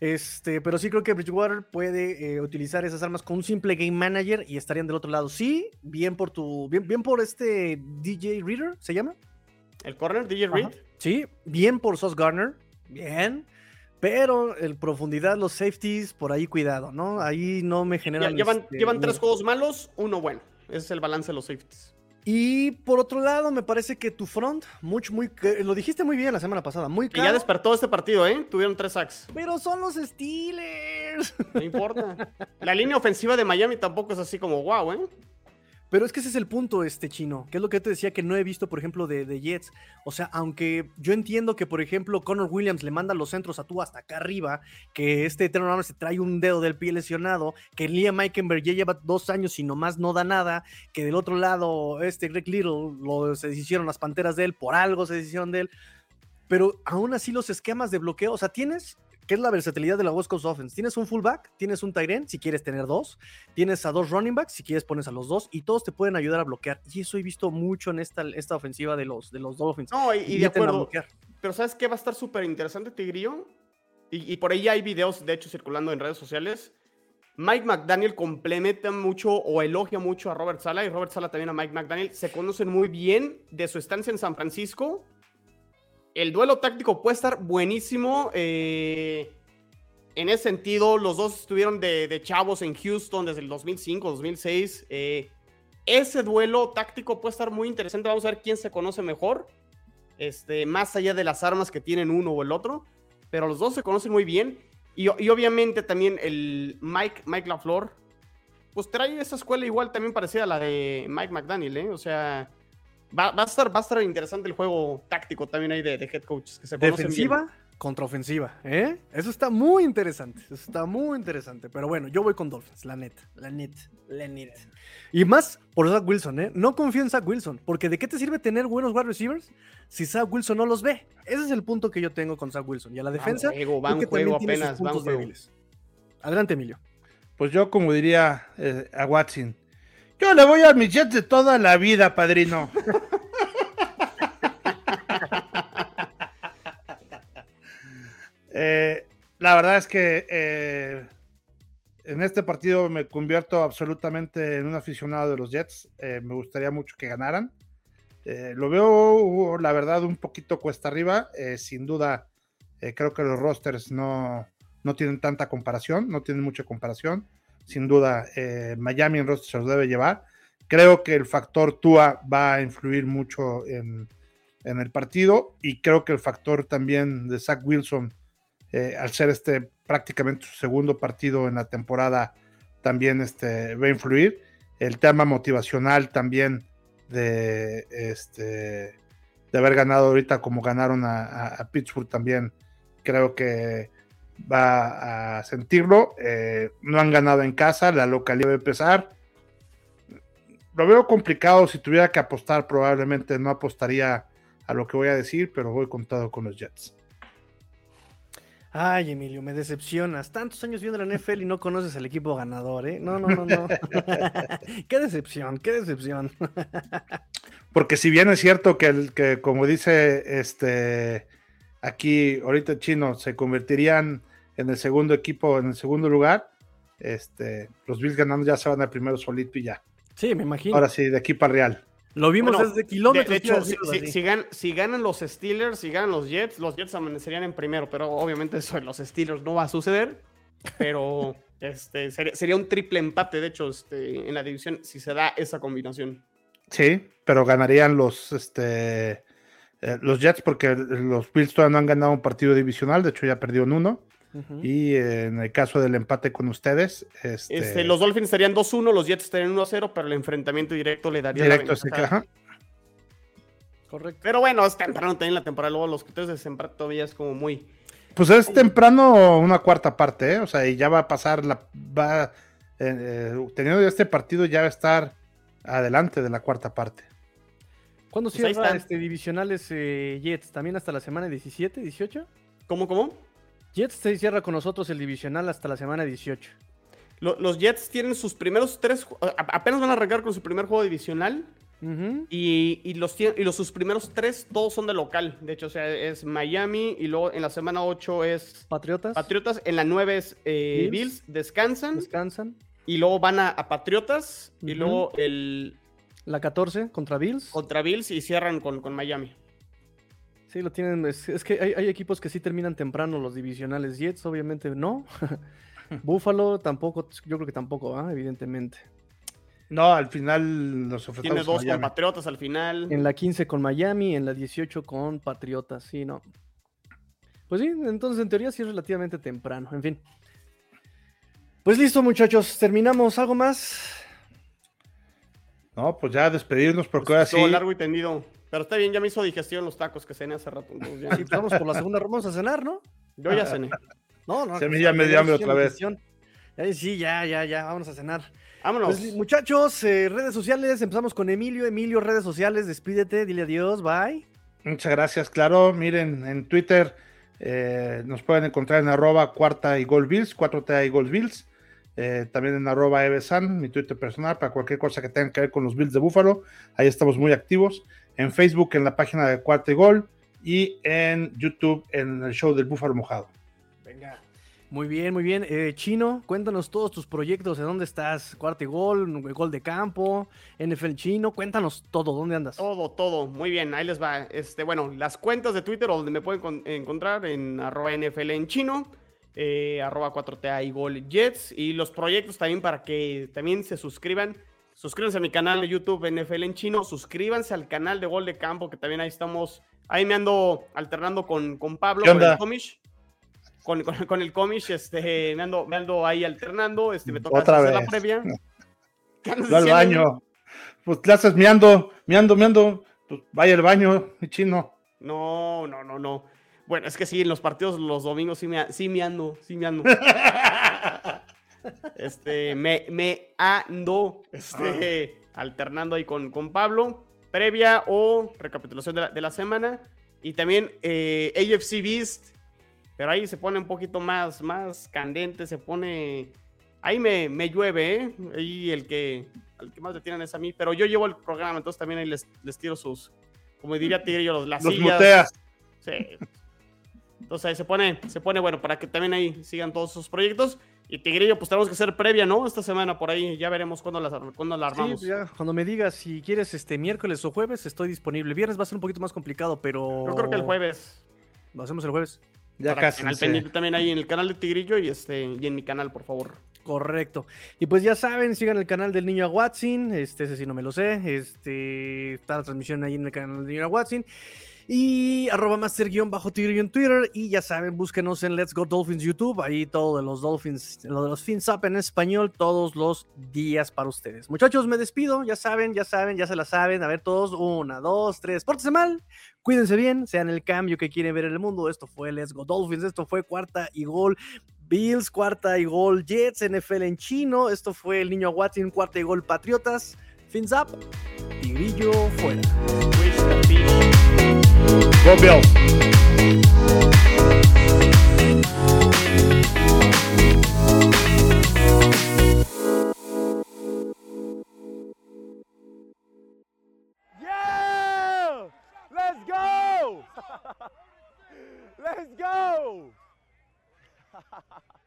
Este, pero sí creo que Bridgewater puede eh, utilizar esas armas con un simple game manager y estarían del otro lado. Sí, bien por tu. Bien, bien por este DJ Reader, ¿se llama? El corner, DJ Reed. Sí, bien por Sos Garner, bien. Pero en profundidad, los safeties, por ahí cuidado, ¿no? Ahí no me generan. llevan, este, llevan tres juegos malos, uno bueno. Ese es el balance de los safeties. Y por otro lado, me parece que tu front, mucho, muy, lo dijiste muy bien la semana pasada, muy caro. Y ya despertó este partido, ¿eh? Tuvieron tres sacks. Pero son los Steelers. No importa. la línea ofensiva de Miami tampoco es así como wow, ¿eh? Pero es que ese es el punto, este chino, que es lo que te decía que no he visto, por ejemplo, de, Jets. O sea, aunque yo entiendo que, por ejemplo, Connor Williams le manda los centros a tú hasta acá arriba, que este Eterno se trae un dedo del pie lesionado, que Liam Meikenberg ya lleva dos años y nomás no da nada, que del otro lado, este Greg Little, lo, se deshicieron las panteras de él, por algo se deshicieron de él. Pero aún así los esquemas de bloqueo, o sea, tienes ¿Qué es la versatilidad de la West Coast Offense? Tienes un fullback, tienes un tight end, si quieres tener dos, tienes a dos running backs, si quieres pones a los dos, y todos te pueden ayudar a bloquear. Y eso he visto mucho en esta, esta ofensiva de los, de los Dolphins. No, y, de acuerdo. Pero ¿sabes qué va a estar súper interesante, Tigrillo? Y, y por ahí hay videos, de hecho, circulando en redes sociales. Mike McDaniel complementa mucho o elogia mucho a Robert Sala y Robert Sala también a Mike McDaniel. Se conocen muy bien de su estancia en San Francisco el duelo táctico puede estar buenísimo. Eh, en ese sentido, los dos estuvieron de, chavos en Houston desde el 2005, 2006. Eh, ese duelo táctico puede estar muy interesante. Vamos a ver quién se conoce mejor. Este, más allá de las armas que tienen uno o el otro. Pero los dos se conocen muy bien. Y, obviamente también el Mike, Mike LaFleur, pues trae esa escuela igual también parecida a la de Mike McDaniel, ¿eh? O sea, va, a, estar, va a estar interesante el juego táctico también ahí de, head coaches. Que se Defensiva contraofensiva, ¿eh? Eso está muy interesante, eso está muy interesante. Pero bueno, yo voy con Dolphins, la net, la net, la net. Y más por Zach Wilson, ¿eh? No confío en Zach Wilson, porque ¿de qué te sirve tener buenos wide receivers si Zach Wilson no los ve? Ese es el punto que yo tengo con Zach Wilson. Y a la defensa, van juego, apenas, van débiles. Adelante, Emilio. Pues yo, como diría eh, a Watson, yo le voy a mis Jets de toda la vida, padrino. Eh, la verdad es que eh, en este partido me convierto absolutamente en un aficionado de los Jets. Eh, me gustaría mucho que ganaran. lo veo, la verdad, un poquito cuesta arriba. sin duda, creo que los rosters no, no, tienen tanta comparación, no tienen mucha comparación. Sin duda, Miami en roster se los debe llevar. Creo que el factor Tua va a influir mucho en, en el partido y creo que el factor también de Zach Wilson eh, al ser este prácticamente su segundo partido en la temporada, también este, va a influir. El tema motivacional también de, este, de haber ganado ahorita como ganaron a, Pittsburgh también, creo que va a sentirlo. Eh, no han ganado en casa, la localidad va a empezar. Lo veo complicado, si tuviera que apostar probablemente no apostaría a lo que voy a decir, pero voy contado con los Jets. Ay, Emilio, me decepcionas. Tantos años viendo la NFL y no conoces al equipo ganador, ¿eh? No, no, no, no. qué decepción, qué decepción. Porque si bien es cierto que, el, que como dice este aquí ahorita Chino, se convertirían en el segundo equipo, en el segundo lugar, este, los Bills ganando ya se van al primero solito y ya. Sí, me imagino. Ahora sí, de aquí para Real. Lo vimos desde kilómetros. De, hecho, si, ganan los Steelers, si ganan los Jets, los Jets amanecerían en primero, pero obviamente eso en los Steelers no va a suceder. Pero este, sería, un triple empate, de hecho, este, en la división, si se da esa combinación. Sí, pero ganarían los, este, eh, los Jets porque los Bills todavía no han ganado un partido divisional, de hecho ya perdieron uno. Y en el caso del empate con ustedes, este... este los Dolphins estarían 2-1, los Jets estarían 1-0, pero el enfrentamiento directo le daría. Directo, se caja. Correcto. Pero bueno, es temprano también la temporada, luego los criterios de sembrar todavía es como muy. Pues es temprano una cuarta parte, ¿eh? O sea, y ya va a pasar la. Va, eh, eh, teniendo este partido, ya va a estar adelante de la cuarta parte. ¿Cuándo pues cierra este divisionales Jets? ¿También hasta la semana 17, 18? ¿Cómo, cómo? Jets se cierra con nosotros el divisional hasta la semana 18. los Jets tienen sus primeros tres, apenas van a arrancar con su primer juego divisional. y, los, y los sus primeros tres, todos son de local. De hecho, o sea, es Miami y luego en la semana 8 es Patriotas. Patriotas. En la 9 es eh, Bills. Descansan. Descansan. Y luego van a, Patriotas. Y luego el. La 14 contra Bills. Contra Bills y cierran con, con Miami. Sí, lo tienen. Es, que hay, equipos que sí terminan temprano los divisionales. Jets, obviamente, no. Buffalo tampoco, yo creo que tampoco, ¿ah? evidentemente. No, al final los ofrecemos. Tiene dos con, Patriotas al final. En la 15 con Miami, en la 18 con Patriotas, sí, no. Pues sí, entonces en teoría sí es relativamente temprano, en fin. Pues listo, muchachos, terminamos. ¿Algo más? No, pues ya despedirnos porque pues ahora sí. largo y tendido. Pero está bien, ya me hizo digestión los tacos que cené hace rato. Ya. Sí, vamos por la segunda ronda, vamos a cenar, ¿no? Yo ya cené. No, no. Se me ya me dio hambre otra vez. Sí, ya, ya, ya, vámonos a cenar. Vámonos. Pues, muchachos, eh, redes sociales, empezamos con Emilio. Emilio, redes sociales, despídete, dile adiós, bye. Muchas gracias, claro. Miren, en Twitter eh, nos pueden encontrar en arroba cuarta y gol bills, 4T y gol bills. Eh, también en arroba evesan, mi Twitter personal, para cualquier cosa que tenga que ver con los Bills de Búfalo. Ahí estamos muy activos en Facebook en la página de Cuarto y Gol y en YouTube en el show del Búfalo Mojado. Venga. Muy bien, muy bien. Eh, Chino, cuéntanos todos tus proyectos, ¿de dónde estás? Cuarto y gol, gol de campo, NFL Chino, cuéntanos todo, ¿dónde andas? Todo, todo, muy bien, ahí les va. Este, bueno, las cuentas de Twitter donde me pueden encontrar en arroba NFL en chino, eh, arroba 4TA y Gol Jets. Y los proyectos también para que también se suscriban. Suscríbanse a mi canal de YouTube NFL en chino. Suscríbanse al canal de Gol de Campo, que también ahí estamos. Ahí me ando alternando con, con Pablo, con el Comish. Con, con, el Comish, este, me ando, me ando ahí alternando. Este, me toca hacer la previa. al baño. Pues te haces miando, miando, miando. Pues vaya al baño, chino. No, no, no, no. Bueno, es que sí, en los partidos los domingos sí me, sí me ando, sí me ando. este, me, me ando este, alternando ahí con, con Pablo, previa o recapitulación de la, semana. Y también eh, AFC Beast, pero ahí se pone un poquito más, más candente, se pone... Ahí me, me llueve, ¿eh? Ahí el que, el que más le tienen es a mí, pero yo llevo el programa, entonces también ahí les, les tiro sus, como diría Tigrillo, las Los sillas. Sí. Entonces ahí se pone, se pone bueno para que también ahí sigan todos sus proyectos. Y Tigrillo, pues tenemos que hacer previa, ¿no? Esta semana por ahí, ya veremos cuándo la, cuándo la armamos. Sí, ya, cuando me digas si quieres este miércoles o jueves, estoy disponible. Viernes va a ser un poquito más complicado, pero. Yo creo que el jueves. Lo hacemos el jueves. Ya casi. Al pendiente también ahí en el canal de Tigrillo y este y en mi canal, por favor. Correcto. Y pues ya saben, sigan el canal del niño Watson. Este, ese sí no me lo sé. Este, está la transmisión ahí en el canal del niño Watson. Y arroba master-tigre en Twitter. Y ya saben, búsquenos en Let's Go Dolphins YouTube. Ahí todo de los Dolphins, lo de los Fins Up en español, todos los días para ustedes. Muchachos, me despido. Ya saben, ya saben, ya se la saben. A ver, todos, una, dos, tres. Pórtense mal, cuídense bien, sean el cambio que quieren ver en el mundo. Esto fue Let's Go Dolphins. Esto fue cuarta y gol. Bills, cuarta y gol Jets, NFL en chino. Esto fue el niño Watson, cuarta y gol Patriotas. Fins up, Tigrillo fuera. Go Bills. Yeah! Let's go! Let's go!